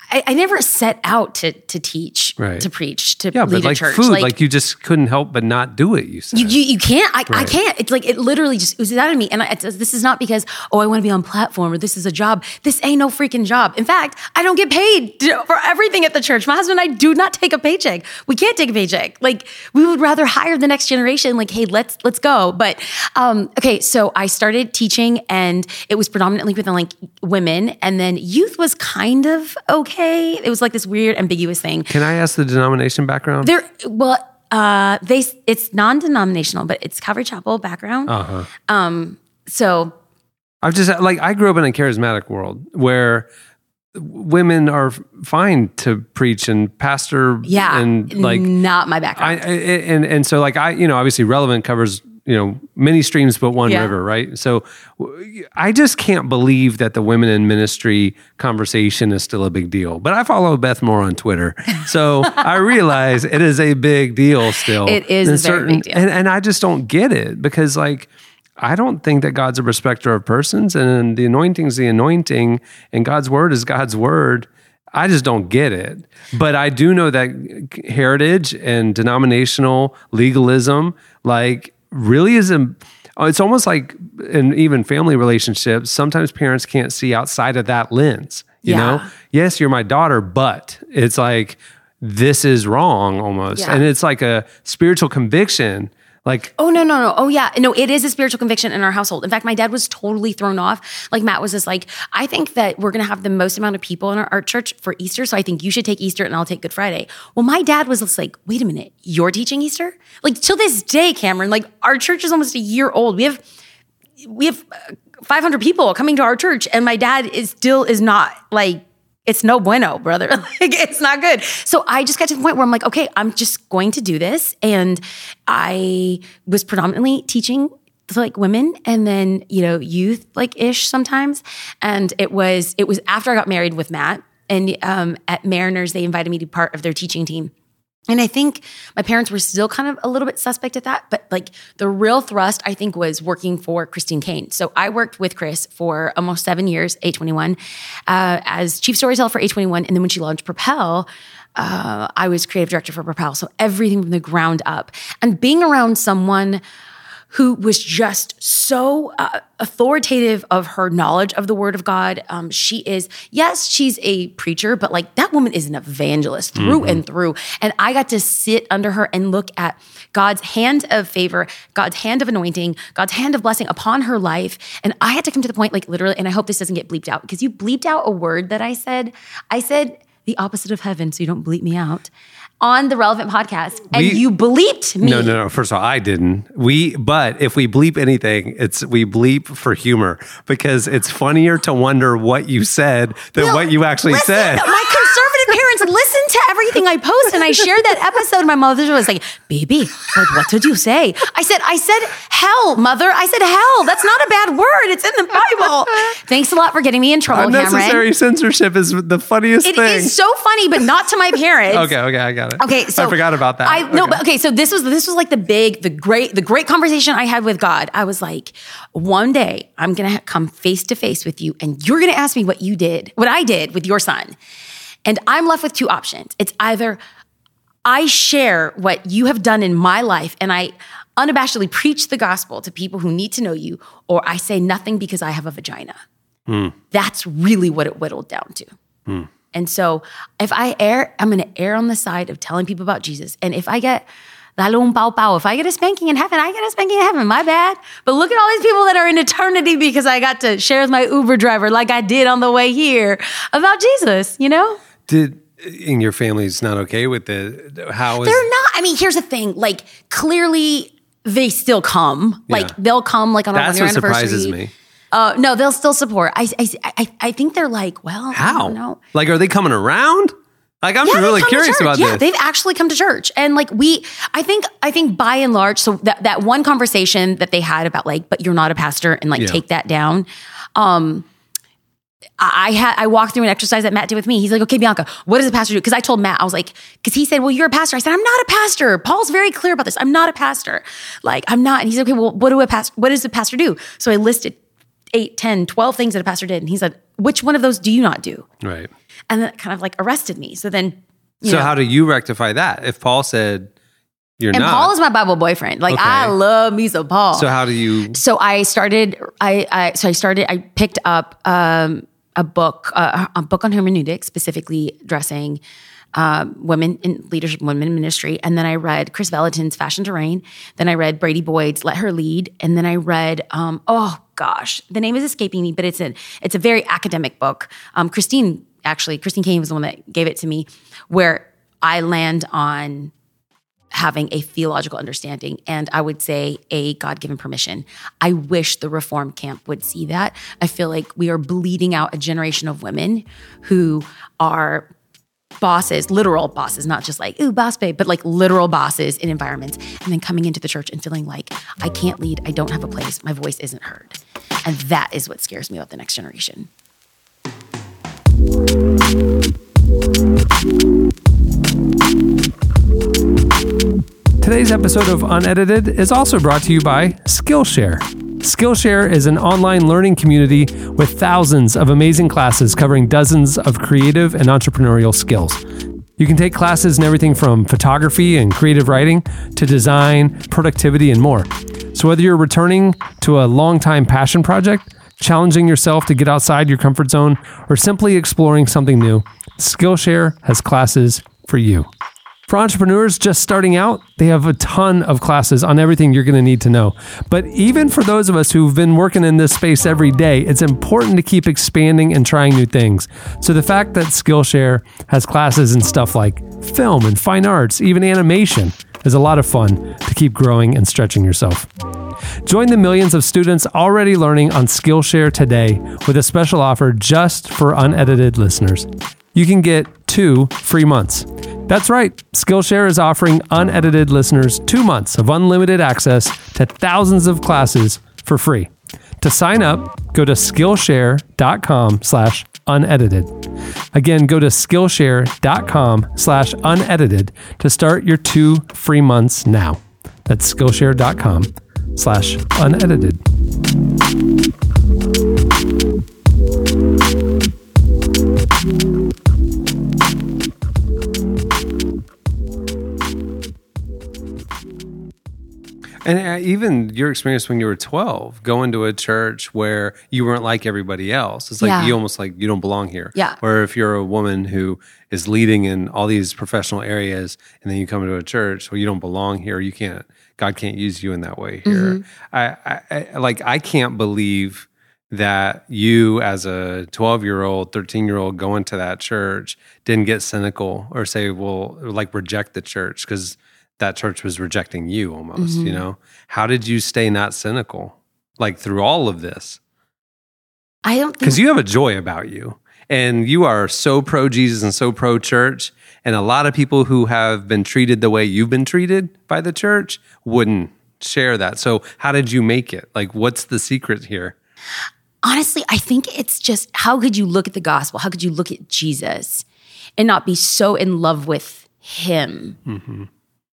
I, I never set out to to teach, Right. to preach, to yeah lead but like a church. food like, you just couldn't help but not do it you said You, you, you can't. I, I can't. It's like it literally just oozes out of me. And I, this is not because oh I want to be on platform or this is a job. This ain't no freaking job. In fact, I don't get paid for everything at the church. My husband and I do not take a paycheck. We can't take a paycheck. Like we would rather hire the next generation. Like hey, let's let's go. But um, okay, so I started teaching, and it was predominantly within like women, and then youth was kind of okay. It was like this weird ambiguous thing. can i ask the denomination background There, well, uh, they it's non-denominational, but it's Calvary Chapel background. uh-huh Um, so I've just like I grew up in a charismatic world where women are fine to preach and pastor yeah, and like not my background. I and and so like I you know obviously relevant covers you know many streams but one Yeah. river right so i just can't believe that the women in ministry conversation is still a big deal but I follow Beth Moore on Twitter so I <laughs> realize it is a big deal still It is a very big deal. and, and I just don't get it because like I don't think that God's a respecter of persons and the anointing is the anointing and God's word is God's word. I just don't get it. But I do know that heritage and denominational legalism like really is a uh, it's almost like in even family relationships sometimes parents can't see outside of that lens you Yeah. know yes you're my daughter but it's like this is wrong almost Yeah. and it's like a spiritual conviction like Oh no no no! Oh yeah, no. It is a spiritual conviction in our household. In fact, my dad was totally thrown off. Like Matt was just like, I think that we're gonna have the most amount of people in our, art church for Easter, so I think you should take Easter and I'll take Good Friday. Well, my dad was just like, wait a minute, you're teaching Easter? Like till this day, Cameron. Like our church is almost a year old. We have we have uh, 500 people coming to our church, and my dad is still is not like it's no bueno, brother. <laughs> like it's not good. So I just got to the point where I'm like, okay, I'm just going to do this, and I was predominantly teaching like women and then you know youth like ish sometimes and it was it was after i got married with matt and um, at mariners they invited me to be part of their teaching team and I think my parents were still kind of a little bit suspect at that, but like the real thrust, I think, was working for Christine Caine. So I worked with Chris for almost seven years, A21, uh, as chief storyteller for A21. And then when she launched Propel, uh, I was creative director for Propel. So everything from the ground up. And being around someone who was just so uh, authoritative of her knowledge of the word of God. Um, she is, yes, she's a preacher, but like that woman is an evangelist through and through. And I got to sit under her and look at God's hand of favor, God's hand of anointing, God's hand of blessing upon her life. And I had to come to the point, like literally, and I hope this doesn't get bleeped out because you bleeped out a word that I said. I said the opposite of heaven, so you don't bleep me out. On the relevant podcast, and We- you bleeped me. No, no, no. First of all, I didn't. We, but if we bleep anything, it's we bleep for humor because it's funnier to wonder what you said than Bill, what you actually listen, said. My conservative parents listen to everything I post. And I shared that episode. My mother was like, baby, what, what did you say? I said, I said hell, mother. I said hell. That's not a bad word. It's in the Bible. Thanks a lot for getting me in trouble, Unnecessary Cameron. censorship is the funniest It thing. is so funny, but not to my parents. okay, okay, I got it. Okay, so I forgot about that. I no, Okay. but okay, so this was this was like the big, the great, the great conversation I had with God. I was like, one day I'm gonna come face to face with you, and you're gonna ask me what you did, what I did with your son, and I'm left with two options. It's either I share what you have done in my life, and I unabashedly preach the gospel to people who need to know you, or I say nothing because I have a vagina. Hmm. That's really what it whittled down to. Hmm. And so if I err, I'm going to err on the side of telling people about Jesus. And if I get un pau pau, if I get a spanking in heaven, I get a spanking in heaven. My bad. But look at all these people that are in eternity because I got to share with my Uber driver, like I did on the way here, about Jesus. You know, Did and your family's not okay with it? How is they're not. I mean, here's the thing. Like clearly. They still come, like they'll come, like on our that's one year anniversary. surprises me? Uh, no, they'll still support. I, I, I, I think they're like, well, How? don't. Like, are they coming around? Like, I'm Yeah, really curious about yeah, this. they've actually come to church, and like we, I think, I think by and large, so that that one conversation that they had about like, but you're not a pastor, and like Yeah. take that down. Um, I had I walked through an exercise that Matt did with me. He's like, okay, Bianca, what does a pastor do? Because I told Matt, I was like, because he said, well, you're a pastor. I said, I'm not a pastor. Paul's very clear about this. I'm not a pastor. Like, I'm not. And he's like, okay, well, what do a pastor? What does a pastor do? So I listed eight, 10, 12 things that a pastor did, and he said, which one of those do you not do? right. And that kind of like arrested me. So then, So know, how do you rectify that? If Paul said you're and not, Paul is my Bible boyfriend. Like Okay. I love me some Paul. so how do you? So I started. I, I so I started. I picked up um, a book, uh, a book on hermeneutics, specifically addressing um, women in leadership, women in ministry, and then I read Kris Vallotton's Fashion Reign. Then I read Brady Boyd's Let Her Lead, and then I read. Um, oh gosh, the name is escaping me, but it's a it's a very academic book. Um, Christine actually, Christine Caine was the one that gave it to me, where I land on having a theological understanding and I would say a God given permission. I wish the reform camp would see that. I feel like we are bleeding out a generation of women who are bosses, literal bosses, not just like, ooh, boss babe, but like literal bosses in environments, and then coming into the church and feeling like, I can't lead, I don't have a place, my voice isn't heard. And that is what scares me about the next generation. Today's episode of Unedited is also brought to you by Skillshare. Skillshare is an online learning community with thousands of amazing classes covering dozens of creative and entrepreneurial skills. You can take classes in everything from photography and creative writing to design, productivity, and more. So, whether you're returning to a longtime passion project, challenging yourself to get outside your comfort zone, or simply exploring something new, Skillshare has classes for you. For entrepreneurs just starting out, they have a ton of classes on everything you're going to need to know. But even for those of us who've been working in this space every day, it's important to keep expanding and trying new things. So the fact that Skillshare has classes in stuff like film and fine arts, even animation, is a lot of fun to keep growing and stretching yourself. Join the millions of students already learning on Skillshare today with a special offer just for unedited listeners. You can get two free months. That's right, Skillshare is offering unedited listeners two months of unlimited access to thousands of classes for free. To sign up, go to Skillshare.com slash unedited. Again, go to Skillshare.com slash unedited to start your two free months now. That's Skillshare.com slash unedited. And uh, even your experience when you were 12, going to a church where you weren't like everybody else. It's like Yeah. you almost like you don't belong here. Yeah. Or if you're a woman who is leading in all these professional areas and then you come to a church, well, you don't belong here. You can't, God can't use you in that way here. I, I, I, like, I can't believe that you as a 12 year old 13 year old going to that church didn't get cynical or say well like reject the church because that church was rejecting you almost you know how did you stay not cynical like through all of this I don't think because you have a joy about you And you are so pro Jesus and so pro church. And a lot of people who have been treated the way you've been treated by the church wouldn't share that. So, how did you make it? Like, what's the secret here? Honestly, I think it's just how could you look at the gospel? How could you look at Jesus and not be so in love with him? Mm-hmm.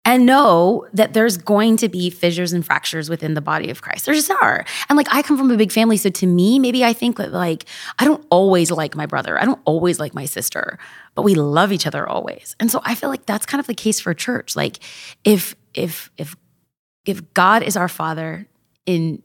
And know that there's going to be fissures and fractures within the body of Christ. There just are. And like, I come from a big family. So to me, maybe I think that like, I don't always like my brother. I don't always like my sister, but we love each other always. And so I feel like that's kind of the case for church. Like, if, if, if, if God is our father in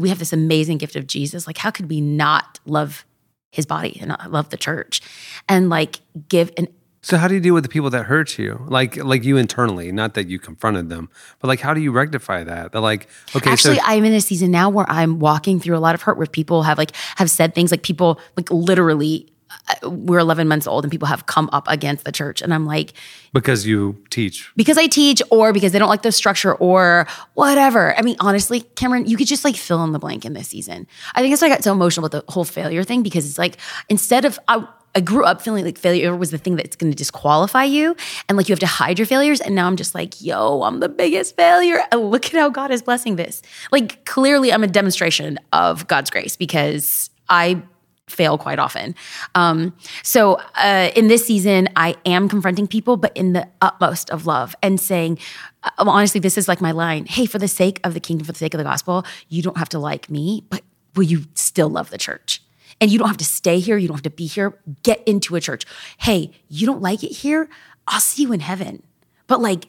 we have this amazing gift of Jesus. Like, how could we not love his body and love the church and like give an So how do you deal with the people that hurt you? Like like you internally, not that you confronted them, but like how do you rectify that? They're like, okay, Actually, so I'm in a season now where I'm walking through a lot of hurt where people have like have said things like people like literally uh, we're 11 months old and people have come up against the church and I'm like because you teach. because I teach or because they don't like the structure or whatever. I mean, honestly, Cameron, you could just like fill in the blank in this season. I think that's why I got so emotional with the whole failure thing because it's like instead of I, I grew up feeling like failure was the thing that's going to disqualify you and like you have to hide your failures. And now I'm just like, yo, I'm the biggest failure. And look at how God is blessing this. Like clearly, I'm a demonstration of God's grace because I fail quite often. Um, so uh, in this season, I am confronting people, but in the utmost of love and saying, uh, honestly, this is like my line. Hey, for the sake of the kingdom, for the sake of the gospel, you don't have to like me, but will you still love the church? And you don't have to stay here. You don't have to be here. Get into a church. Hey, you don't like it here? I'll see you in heaven. But like,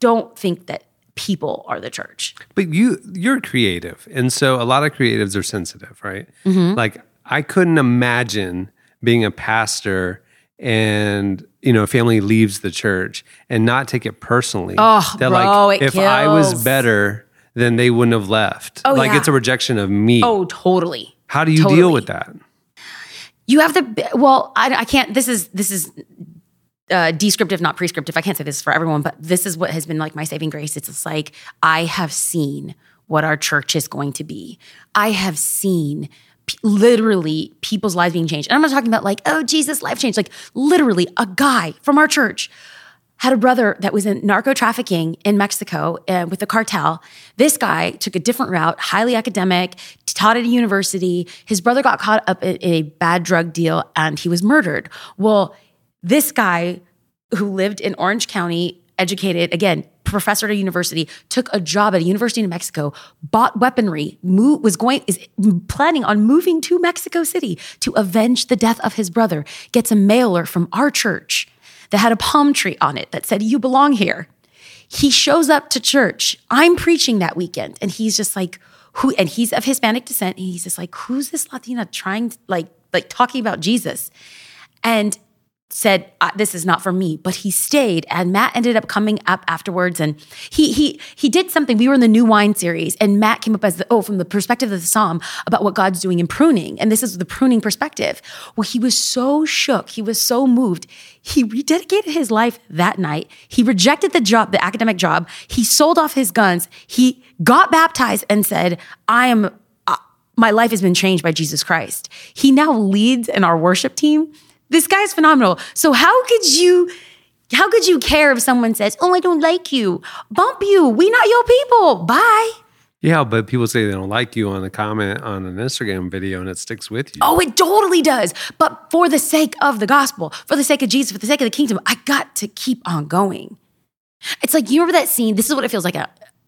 don't think that people are the church. But you you're creative. And so a lot of creatives are sensitive, right? Mm-hmm. Like I couldn't imagine being a pastor and you know, a family leaves the church and not take it personally. Oh, that bro, it if I was better, then they wouldn't have left. Oh, like yeah. it's a rejection of me. Oh, totally. How do you deal with that? You have the well. I, I can't. This is this is uh, descriptive, not prescriptive. I can't say this for everyone, but this is what has been like my saving grace. It's just like I have seen what our church is going to be. I have seen p- literally people's lives being changed, and I'm not talking about like oh Jesus life changed. Like literally, a guy from our church had a brother that was in narco trafficking in Mexico uh, with the cartel. This guy took a different route, highly academic, taught at a university. His brother got caught up in a bad drug deal and he was murdered. Well, this guy who lived in Orange County, educated, again, professor at a university, took a job at a university in Mexico, bought weaponry, was going, is planning on moving to Mexico City to avenge the death of his brother, gets a mailer from our church that had a palm tree on it that said, You belong here. He shows up to church. I'm preaching that weekend. And he's just like, who and he's of Hispanic descent. And he's just like, who's this Latina trying to like like talking about Jesus? And said uh, this is not for me but he stayed and matt ended up coming up afterwards and he he he did something. We were in the new wine series and matt came up as the oh from the perspective of the psalm about what god's doing in pruning and this is the pruning perspective. Well he was so shook he was so moved he rededicated his life that night. He rejected the job the academic job. He sold off his guns. He got baptized and said i am uh, my life has been changed by jesus christ. He now leads in our worship team this guy's phenomenal. So how could you how could you care if someone says, "Oh, I don't like you." Bump you. We not your people. Bye. Yeah, but people say they don't like you on a comment on an Instagram video and it sticks with you. Oh, it totally does. But for the sake of the gospel, for the sake of Jesus, for the sake of the kingdom, I got to keep on going. It's like you remember that scene. This is what it feels like. uh,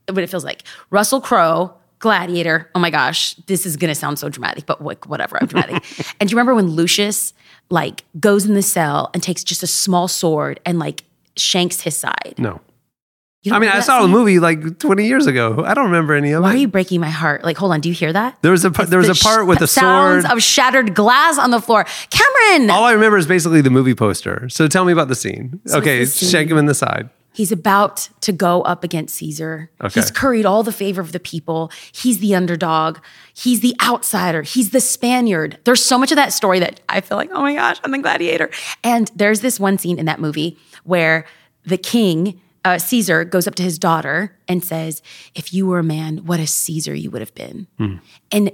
What it feels like. Russell Crowe, Gladiator. Oh my gosh, this is gonna sound so dramatic, but whatever. I'm dramatic. <laughs> and do you remember when Lucius like goes in the cell and takes just a small sword and like shanks his side? No. You I mean, I saw the movie like 20 years ago. I don't remember any of it. Why are you breaking my heart? Like, hold on. Do you hear that? there was a part- there was a The part with sh- a sounds sword. of shattered glass on the floor. Cameron, All I remember is basically the movie poster. So tell me about the scene. okay, the scene- shank him in the side. He's about to go up against Caesar. Okay. He's curried all the favor of the people. He's the underdog. He's the outsider. He's the Spaniard. There's so much of that story that I feel like, oh my gosh, I'm the gladiator. And there's this one scene in that movie where the king, uh, Caesar, goes up to his daughter and says, If you were a man, what a Caesar you would have been. And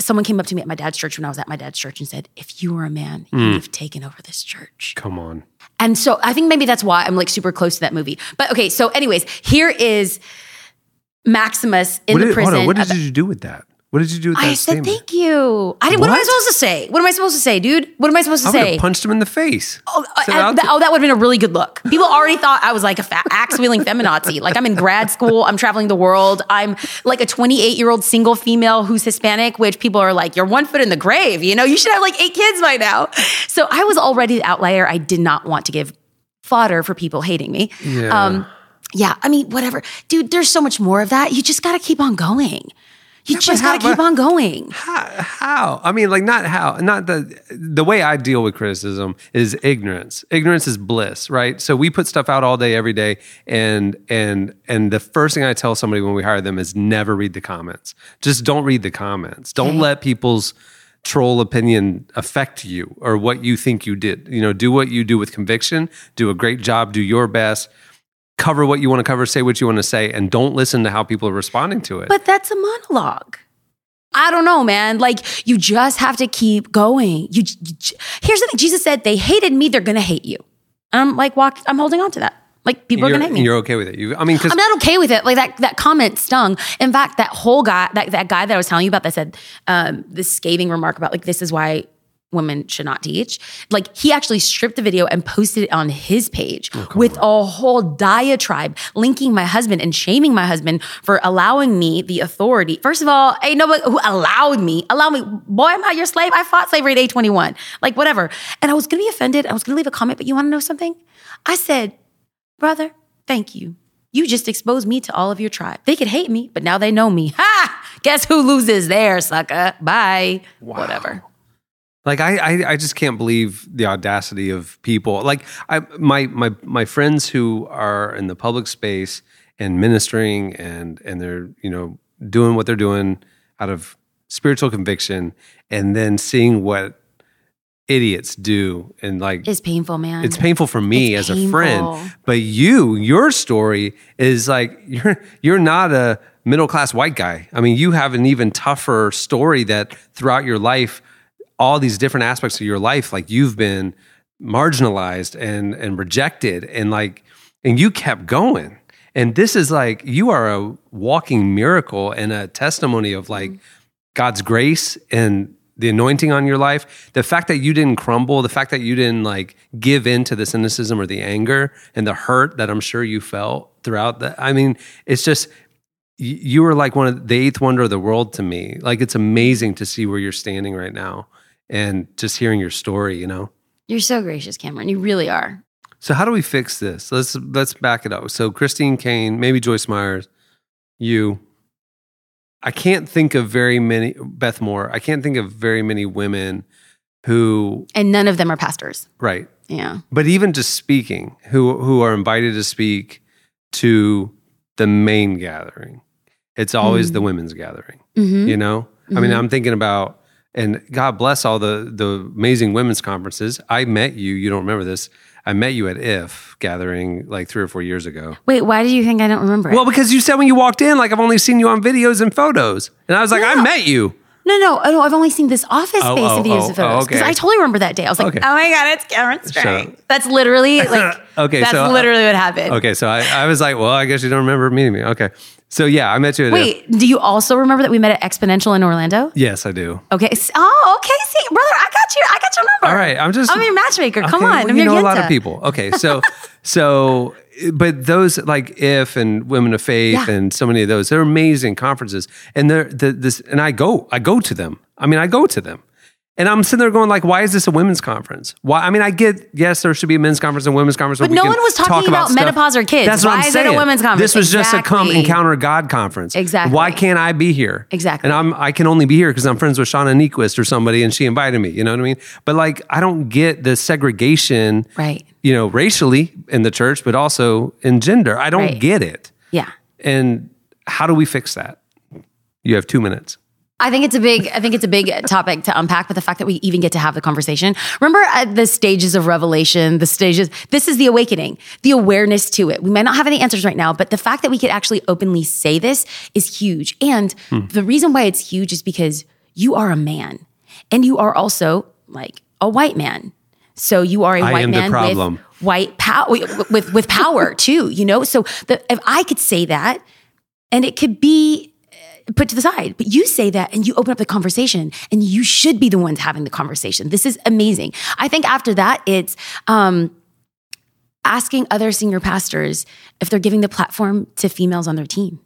someone came up to me at my dad's church when I was at my dad's church and said, "If you were a man, Hmm. you'd have taken over this church." Come on. And so I think maybe that's why I'm like super close to that movie. But okay, so anyways, here is Maximus in What the did, prison. hold on. What did you do with that? What did you do with that I said statement? thank you. I didn't. What? am I supposed to say? What am I supposed to say, dude? What am I supposed to I would say? have punched him in the face. Oh, Said, I- "I'll that, ta- oh, that would have been a really good look. People already thought I was like a axe wielding feminazi. Like I'm in grad school, I'm traveling the world. I'm like a 28 year old single female who's Hispanic, which people are like, you're one foot in the grave. You know, you should have like eight kids by now. So I was already the outlier. I did not want to give fodder for people hating me. Yeah. Um, yeah, I mean, whatever. Dude, there's so much more of that. You just got to keep on going. You but just got to keep on going. how, how? I mean, like not how, not the the way I deal with criticism is ignorance. Ignorance is bliss, right? So we put stuff out all day, every day, and and and the first thing I tell somebody when we hire them is never read the comments. Just don't read the comments. Don't Okay. let people's troll opinion affect you or what you think you did. You know, do what you do with conviction. Do a great job. Do your best. Cover what you want to cover. Say what you want to say, and don't listen to how people are responding to it. But that's a monologue. I don't know, man. Like you just have to keep going. You, you here's the thing. Jesus said, "They hated me. They're gonna hate you." I'm like, walk. I'm holding on to that. Like people are you're, gonna hate me. you're okay with it. You, I mean, I'm not okay with it. Like that that comment stung. In fact, that whole guy, that, that guy that I was telling you about that said um, this scathing remark about like this is why women should not teach. Like he actually stripped the video and posted it on his page oh, with a whole diatribe linking my husband and shaming my husband for allowing me the authority. First of all, ain't nobody who allowed me, allow me, boy, I'm not your slave. I fought slavery at age 21. Like whatever. And I was gonna be offended. I was gonna leave a comment, but you wanna know something? I said, brother, thank you. You just exposed me to all of your tribe. They could hate me, but now they know me. <laughs> Ha! Guess who loses there, sucker? Bye. Whatever. Like I, I, I just can't believe the audacity of people. Like I, my, my, my friends who are in the public space and ministering and and they're you know doing what they're doing out of spiritual conviction, and then seeing what idiots do and like It's painful, man. it's painful for me It's as a friend but you your story is like you're you're not a middle class white guy i mean you have an even tougher story that throughout your life all these different aspects of your life like you've been marginalized and and rejected and like and you kept going. And this is like you are a walking miracle and a testimony of like mm-hmm. God's grace and the anointing on your life, the fact that you didn't crumble, the fact that you didn't like give in to the cynicism or the anger and the hurt that I'm sure you felt throughout the I mean, it's just you were like one of the eighth wonder of the world to me. Like it's amazing to see where you're standing right now and just hearing your story, you know. You're so gracious, Cameron. You really are. So how do we fix this? Let's let's back it up. So Christine Caine, maybe Joyce Meyers, you. I can't think of very many Beth Moore. I can't think of very many women who And none of them are pastors. right. Yeah. But even just speaking, who who are invited to speak to the main gathering. It's always the women's gathering. Mm-hmm. You know? I mean, I'm thinking about and God bless all the the amazing women's conferences. I met you, you don't remember this. I met you at IF gathering like 3 or 4 years ago. Wait, why do you think I don't remember it? Well, because you said when you walked in like I've only seen you on videos and photos. And I was like, I met you. no, no, oh, no. I've only seen this office Oh, space oh, of videos oh, and photos. oh, Because okay. I totally remember that day. I was like, Okay. oh my God, it's Cameron So- Strang. That's literally <laughs> like, Okay, that's so, literally what happened. Okay, so I, I was like, well, I guess you don't remember meeting me. Okay. So yeah, I met you at. Wait, do you also remember that we met at Exponential in Orlando? Yes, I do. Okay. Oh, okay. See, brother, I got you. I got your number. All right, I'm just I'm your matchmaker. Come Okay, on. well, I'm you know a lot of people. Okay, so <laughs> so but those like if and women of faith Yeah. and so many of those they're amazing conferences and they're the, this and I go I go to them. I mean I go to them. And I'm sitting there going like, why is this a women's conference? Why? I mean, I get yes, there should be a men's conference and women's conference, But no one was talking talk about stuff. menopause or kids. That's what Why I'm is it a saying. women's conference? This was just a come encounter God conference. Exactly. Why can't I be here? Exactly. And I'm I can only be here because I'm friends with Shauna Niequist or somebody, and she invited me. You know what I mean? But like, I don't get the segregation Right. you know, racially in the church, but also in gender. I don't Right. get it. Yeah. And how do we fix that? You have two minutes. I think it's a big, I think it's a big topic to unpack, but the fact that we even get to have the conversation. Remember at the stages of revelation, the stages, this is the awakening, the awareness to it. We might not have any answers right now, but the fact that we could actually openly say this is huge. And Hmm. the reason why it's huge is because you are a man and you are also like a white man. So you are a I white man with white power with with power too, you know? So the, if I could say that and it could be uh, put to the side, but you say that and you open up the conversation and you should be the ones having the conversation. This is amazing. I think after that it's um asking other senior pastors if they're giving the platform to females on their team.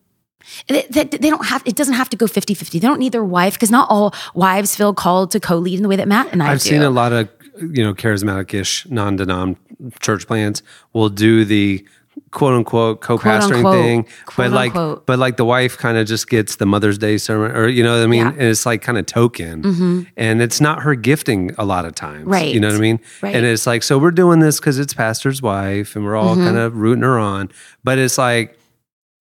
They, they, they don't have, it doesn't have to go 50 50. They don't need their wife because not all wives feel called to co lead in the way that Matt and I I've do. seen a lot of you know charismatic-ish non-denom church plans will do the quote unquote co-pastoring unquote, thing, quote but like unquote. but like the wife kind of just gets the Mother's Day sermon, or you know what I mean? Yeah. Mm-hmm. And it's like kind of token, and it's not her gifting a lot of times, Right. You know what I mean? Right. And it's like so we're doing this because it's pastor's wife, and we're all Mm-hmm. kind of rooting her on, but it's like.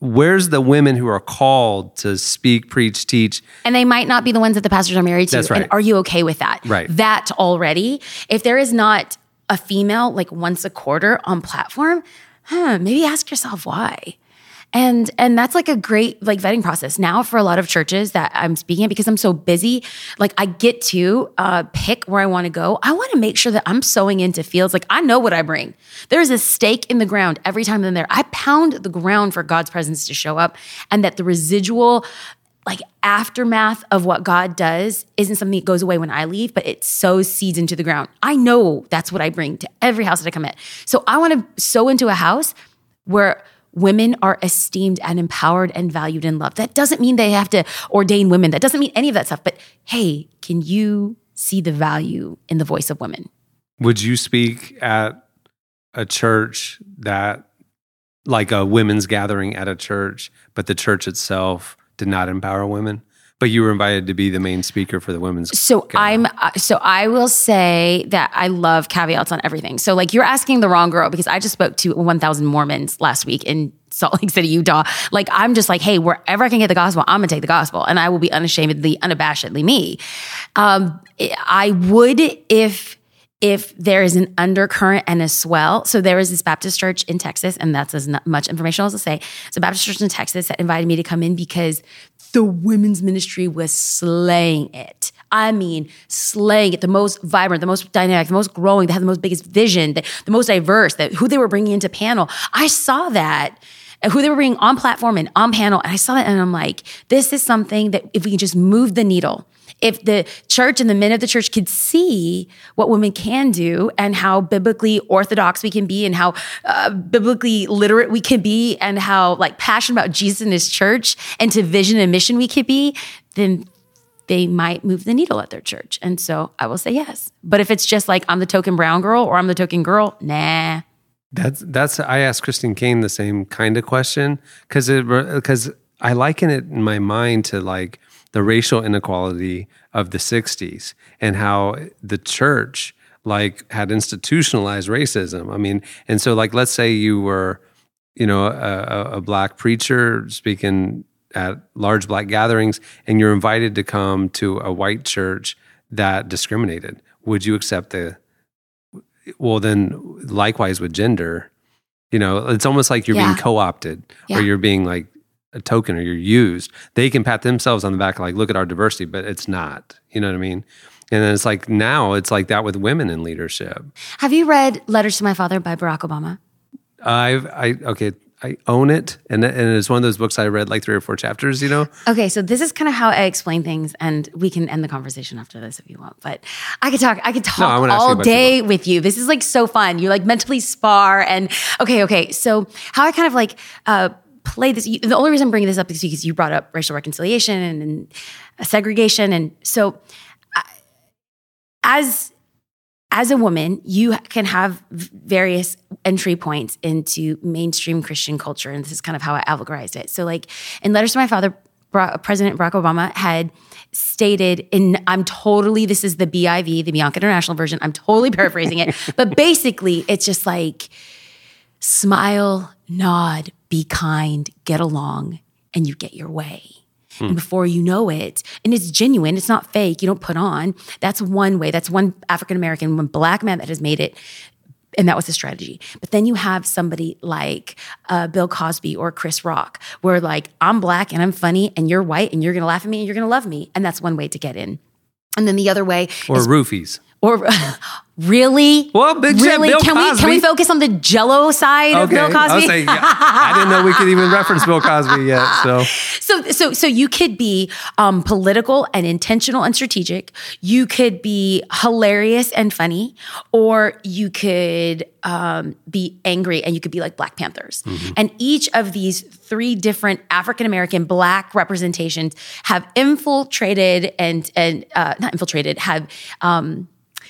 Where's the women who are called to speak, preach, teach? and they might not be the ones that the pastors are married to. That's right. And are you okay with that? Right. That already, if there is not a female like once a quarter on platform, huh, maybe ask yourself why. And and that's like a great like vetting process now for a lot of churches that I'm speaking at because I'm so busy. Like I get to uh, pick where I want to go. I want to make sure that I'm sowing into fields. Like I know what I bring. There's a stake in the ground every time I'm there. I pound the ground for God's presence to show up, and that the residual like aftermath of what God does isn't something that goes away when I leave, but it sows seeds into the ground. I know that's what I bring to every house that I come in. So I want to sow into a house where women are esteemed and empowered and valued and loved. That doesn't mean they have to ordain women. That doesn't mean any of that stuff. But hey, can you see the value in the voice of women? Would you speak at a church that, like a women's gathering at a church, but the church itself did not empower women? But you were invited to be the main speaker for the women's. So I'm uh, so I will say that I love caveats on everything. So like you're asking the wrong girl because I just spoke to 1,000 Mormons last week in Salt Lake City, Utah. Like I'm just like, hey, wherever I can get the gospel, I'm gonna take the gospel, and I will be unashamedly, unabashedly me. Um, I would if if there is an undercurrent and a swell. So there is this Baptist church in Texas, and that's as much information as I'll say. It's a Baptist church in Texas that invited me to come in because the women's ministry was slaying it. I mean, slaying it. The most vibrant, the most dynamic, the most growing. They had the most biggest vision, the, the most diverse. That who they were bringing into panel. I saw that. Who they were bringing on platform and on panel, and I saw that, and I'm like, this is something that if we can just move the needle, if the church and the men of the church could see what women can do and how biblically orthodox we can be and how uh, biblically literate we can be and how like passionate about Jesus and his church and to vision and mission we could be, then they might move the needle at their church. And so I will say yes. But if it's just like I'm the token brown girl or I'm the token girl, nah. That's that's. I asked Christine Caine the same kind of question because it because I liken it in my mind to like the racial inequality of the '60s and how the church like had institutionalized racism. I mean, and so like let's say you were, you know, a, a- black preacher speaking at large black gatherings, and you're invited to come to a white church that discriminated. Would you accept the well then likewise with gender you know it's almost like you're Yeah. being co-opted Yeah. or you're being like a token or you're used they can pat themselves on the back like look at our diversity but it's not you know what i mean and then it's like now it's like that with women in leadership Have you read Letters to My Father by Barack Obama? i've i okay i own it and, and it's one of those books i read like three or four chapters you know Okay, so this is kind of how I explain things, and we can end the conversation after this if you want. But I could talk, I could talk ask you all day with you. This is like so fun. You like mentally spar, and okay, okay. So how I kind of like uh, play this. The only reason I'm bringing this up is because you brought up racial reconciliation and, and segregation, and so I, as as a woman, you can have various entry points into mainstream Christian culture. And this is kind of how I allegorized it. So, like in Letters to My Father, President Barack Obama had stated in I'm totally this is the BIV, the Bianca International version. I'm totally paraphrasing it, <laughs> but basically it's just like smile, nod, be kind, get along, and you get your way. And before you know it, and it's genuine, it's not fake, you don't put on. That's one way. That's one African American, one black man that has made it and that was the strategy. But then you have somebody like uh, Bill Cosby or Chris Rock, where like I'm black and I'm funny, and you're white and you're gonna laugh at me and you're gonna love me, and that's one way to get in. And then the other way, Or is, roofies. Or <laughs> really, Well, big really, Bill can we can we focus on the Jello side of Bill I, Cosby? was saying, yeah, I didn't know we could even reference Bill Cosby yet. So <laughs> So, so, so you could be um, political and intentional and strategic. You could be hilarious and funny, or you could um, be angry and you could be like Black Panthers. And each of these three different African American Black representations have infiltrated and and uh, not infiltrated have. Um,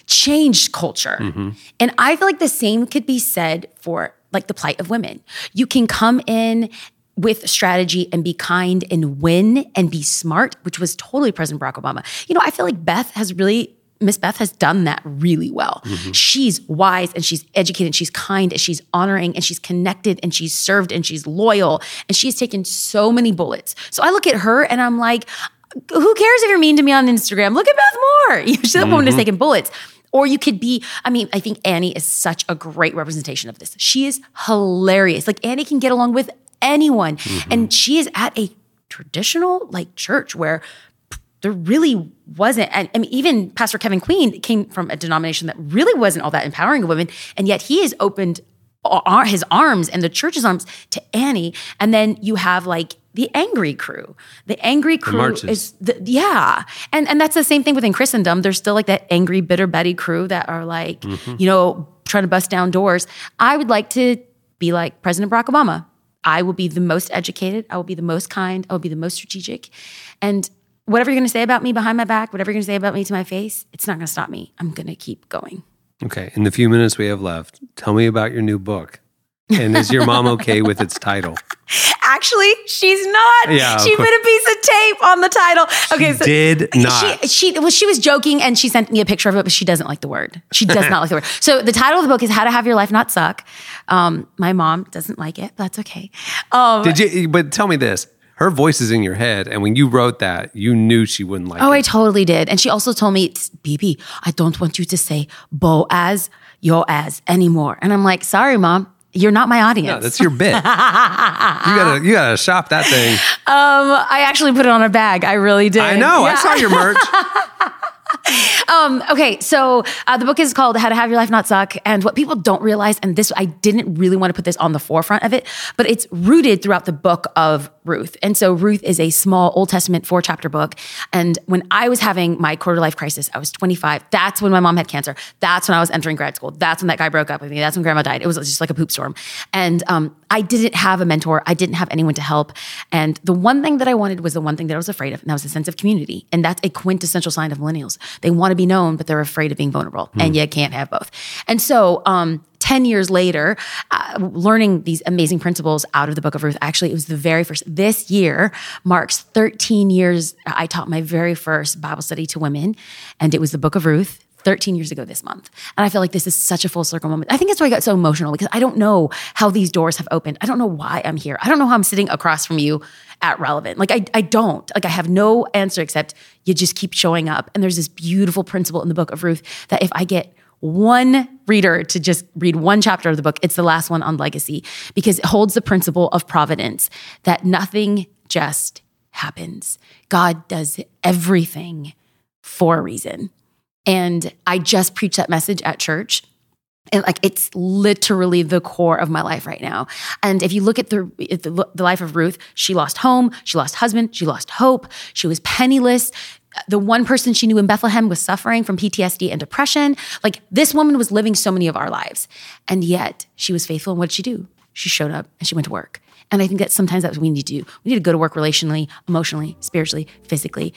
changed culture. Mm-hmm. And I feel like the same could be said for like the plight of women. You can come in with strategy and be kind and win and be smart, which was totally President Barack Obama. You know, I feel like Beth has really Miss Beth has done that really well. Mm-hmm. She's wise and she's educated and she's kind and she's honoring and she's connected and she's served and she's loyal and she's taken so many bullets. So I look at her and I'm like, who cares if you're mean to me on Instagram? Look at Beth Moore. <laughs> You should that woman is mm-hmm. taking bullets. Or you could be, I mean, I think Annie is such a great representation of this. She is hilarious. Like Annie can get along with anyone. Mm-hmm. And she is at a traditional like church where there really wasn't. And I mean, even Pastor Kevin Queen came from a denomination that really wasn't all that empowering of women. And yet he has opened his arms and the church's arms to Annie. And then you have like the angry crew. The angry crew marches. is the, yeah. And and that's the same thing within Christendom. There's still like that angry, bitter Betty crew that are like, mm-hmm. you know, trying to bust down doors. I would like to be like President Barack Obama. I will be the most educated. I will be the most kind. I will be the most strategic. And whatever you're going to say about me behind my back, whatever you're going to say about me to my face, it's not going to stop me. I'm going to keep going. Okay, in the few minutes we have left, tell me about your new book. And is your mom okay <laughs> with its title? Actually, she's not. Yeah, she put a piece of tape on the title. Okay, so Did not. She, she well, she was joking and she sent me a picture of it, but she doesn't like the word. She does not like the word. <laughs> So the title of the book is "How to Have Your Life Not Suck." Um, my mom doesn't like it. But that's okay. Um, Did you? But tell me this: her voice is in your head, and when you wrote that, you knew she wouldn't like Oh, it. Oh, I totally did. And she also told me, BB, I don't want you to say Boaz, Yoaz anymore. And I'm like, sorry, mom, you're not my audience. No, that's your bit. <laughs> you gotta, you gotta shop that thing. um, I actually put it on a bag. I really did. I know. I saw your merch. <laughs> Um, okay, so uh, the book is called How to Have Your Life Not Suck. And what people don't realize, and this, I didn't really want to put this on the forefront of it, but it's rooted throughout the book of Ruth. And so Ruth is a small Old Testament four chapter book. And when I was having my quarter life crisis, I was 25. That's when my mom had cancer. That's when I was entering grad school. That's when that guy broke up with me. That's when grandma died. It was just like a poop storm. And um, I didn't have a mentor. I didn't have anyone to help. And the one thing that I wanted was the one thing that I was afraid of, and that was a sense of community. And that's a quintessential sign of millennials. They want to be known, but they're afraid of being vulnerable. And you can't have both. And so, um, 10 years later, uh, learning these amazing principles out of the book of Ruth, actually, it was the very first, this year marks 13 years. I taught my very first Bible study to women, and it was the book of Ruth. 13 years ago this month. And I feel like this is such a full circle moment. I think that's why I got so emotional because I don't know how these doors have opened. I don't know why I'm here. I don't know how I'm sitting across from you at Relevant. Like, I, I don't. Like, I have no answer except you just keep showing up. And there's this beautiful principle in the book of Ruth that if I get one reader to just read one chapter of the book, it's the last one on legacy because it holds the principle of providence that nothing just happens. God does everything for a reason. And I just preached that message at church. And like it's literally the core of my life right now. And if you look at the, at the the life of Ruth, she lost home, she lost husband, she lost hope, she was penniless. The one person she knew in Bethlehem was suffering from PTSD and depression. Like this woman was living so many of our lives. And yet she was faithful. And what did she do? She showed up and she went to work. And I think that sometimes that's what we need to do. We need to go to work relationally, emotionally, spiritually, physically,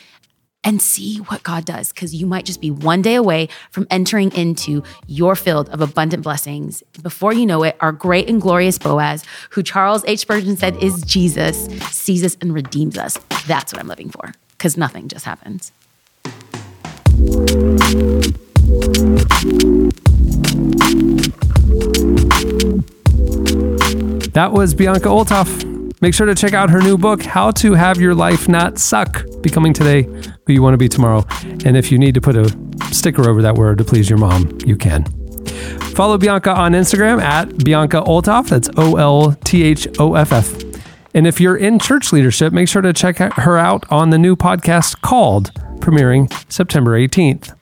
and see what God does. Because you might just be one day away from entering into your field of abundant blessings. Before you know it, our great and glorious Boaz, who Charles H. Spurgeon said is Jesus, sees us and redeems us. That's what I'm living for. Because nothing just happens. That was Bianca Olthoff. Make sure to check out her new book, How to Have Your Life Not Suck, Becoming Today Who You Want to Be Tomorrow. And if you need to put a sticker over that word to please your mom, you can. Follow Bianca on Instagram at Bianca Olthoff. That's O L T H O F F. And if you're in church leadership, make sure to check her out on the new podcast called premiering September 18th.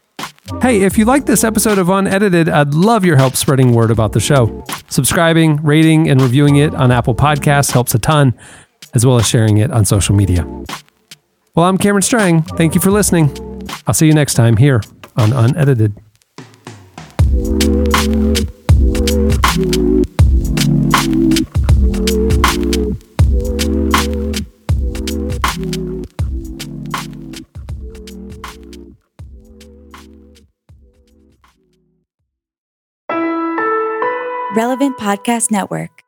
Hey, if you like this episode of Unedited, I'd love your help spreading word about the show. Subscribing, rating, and reviewing it on Apple Podcasts helps a ton, as well as sharing it on social media. Well, I'm Cameron Strang. Thank you for listening. I'll see you next time here on Unedited. Relevant Podcast Network.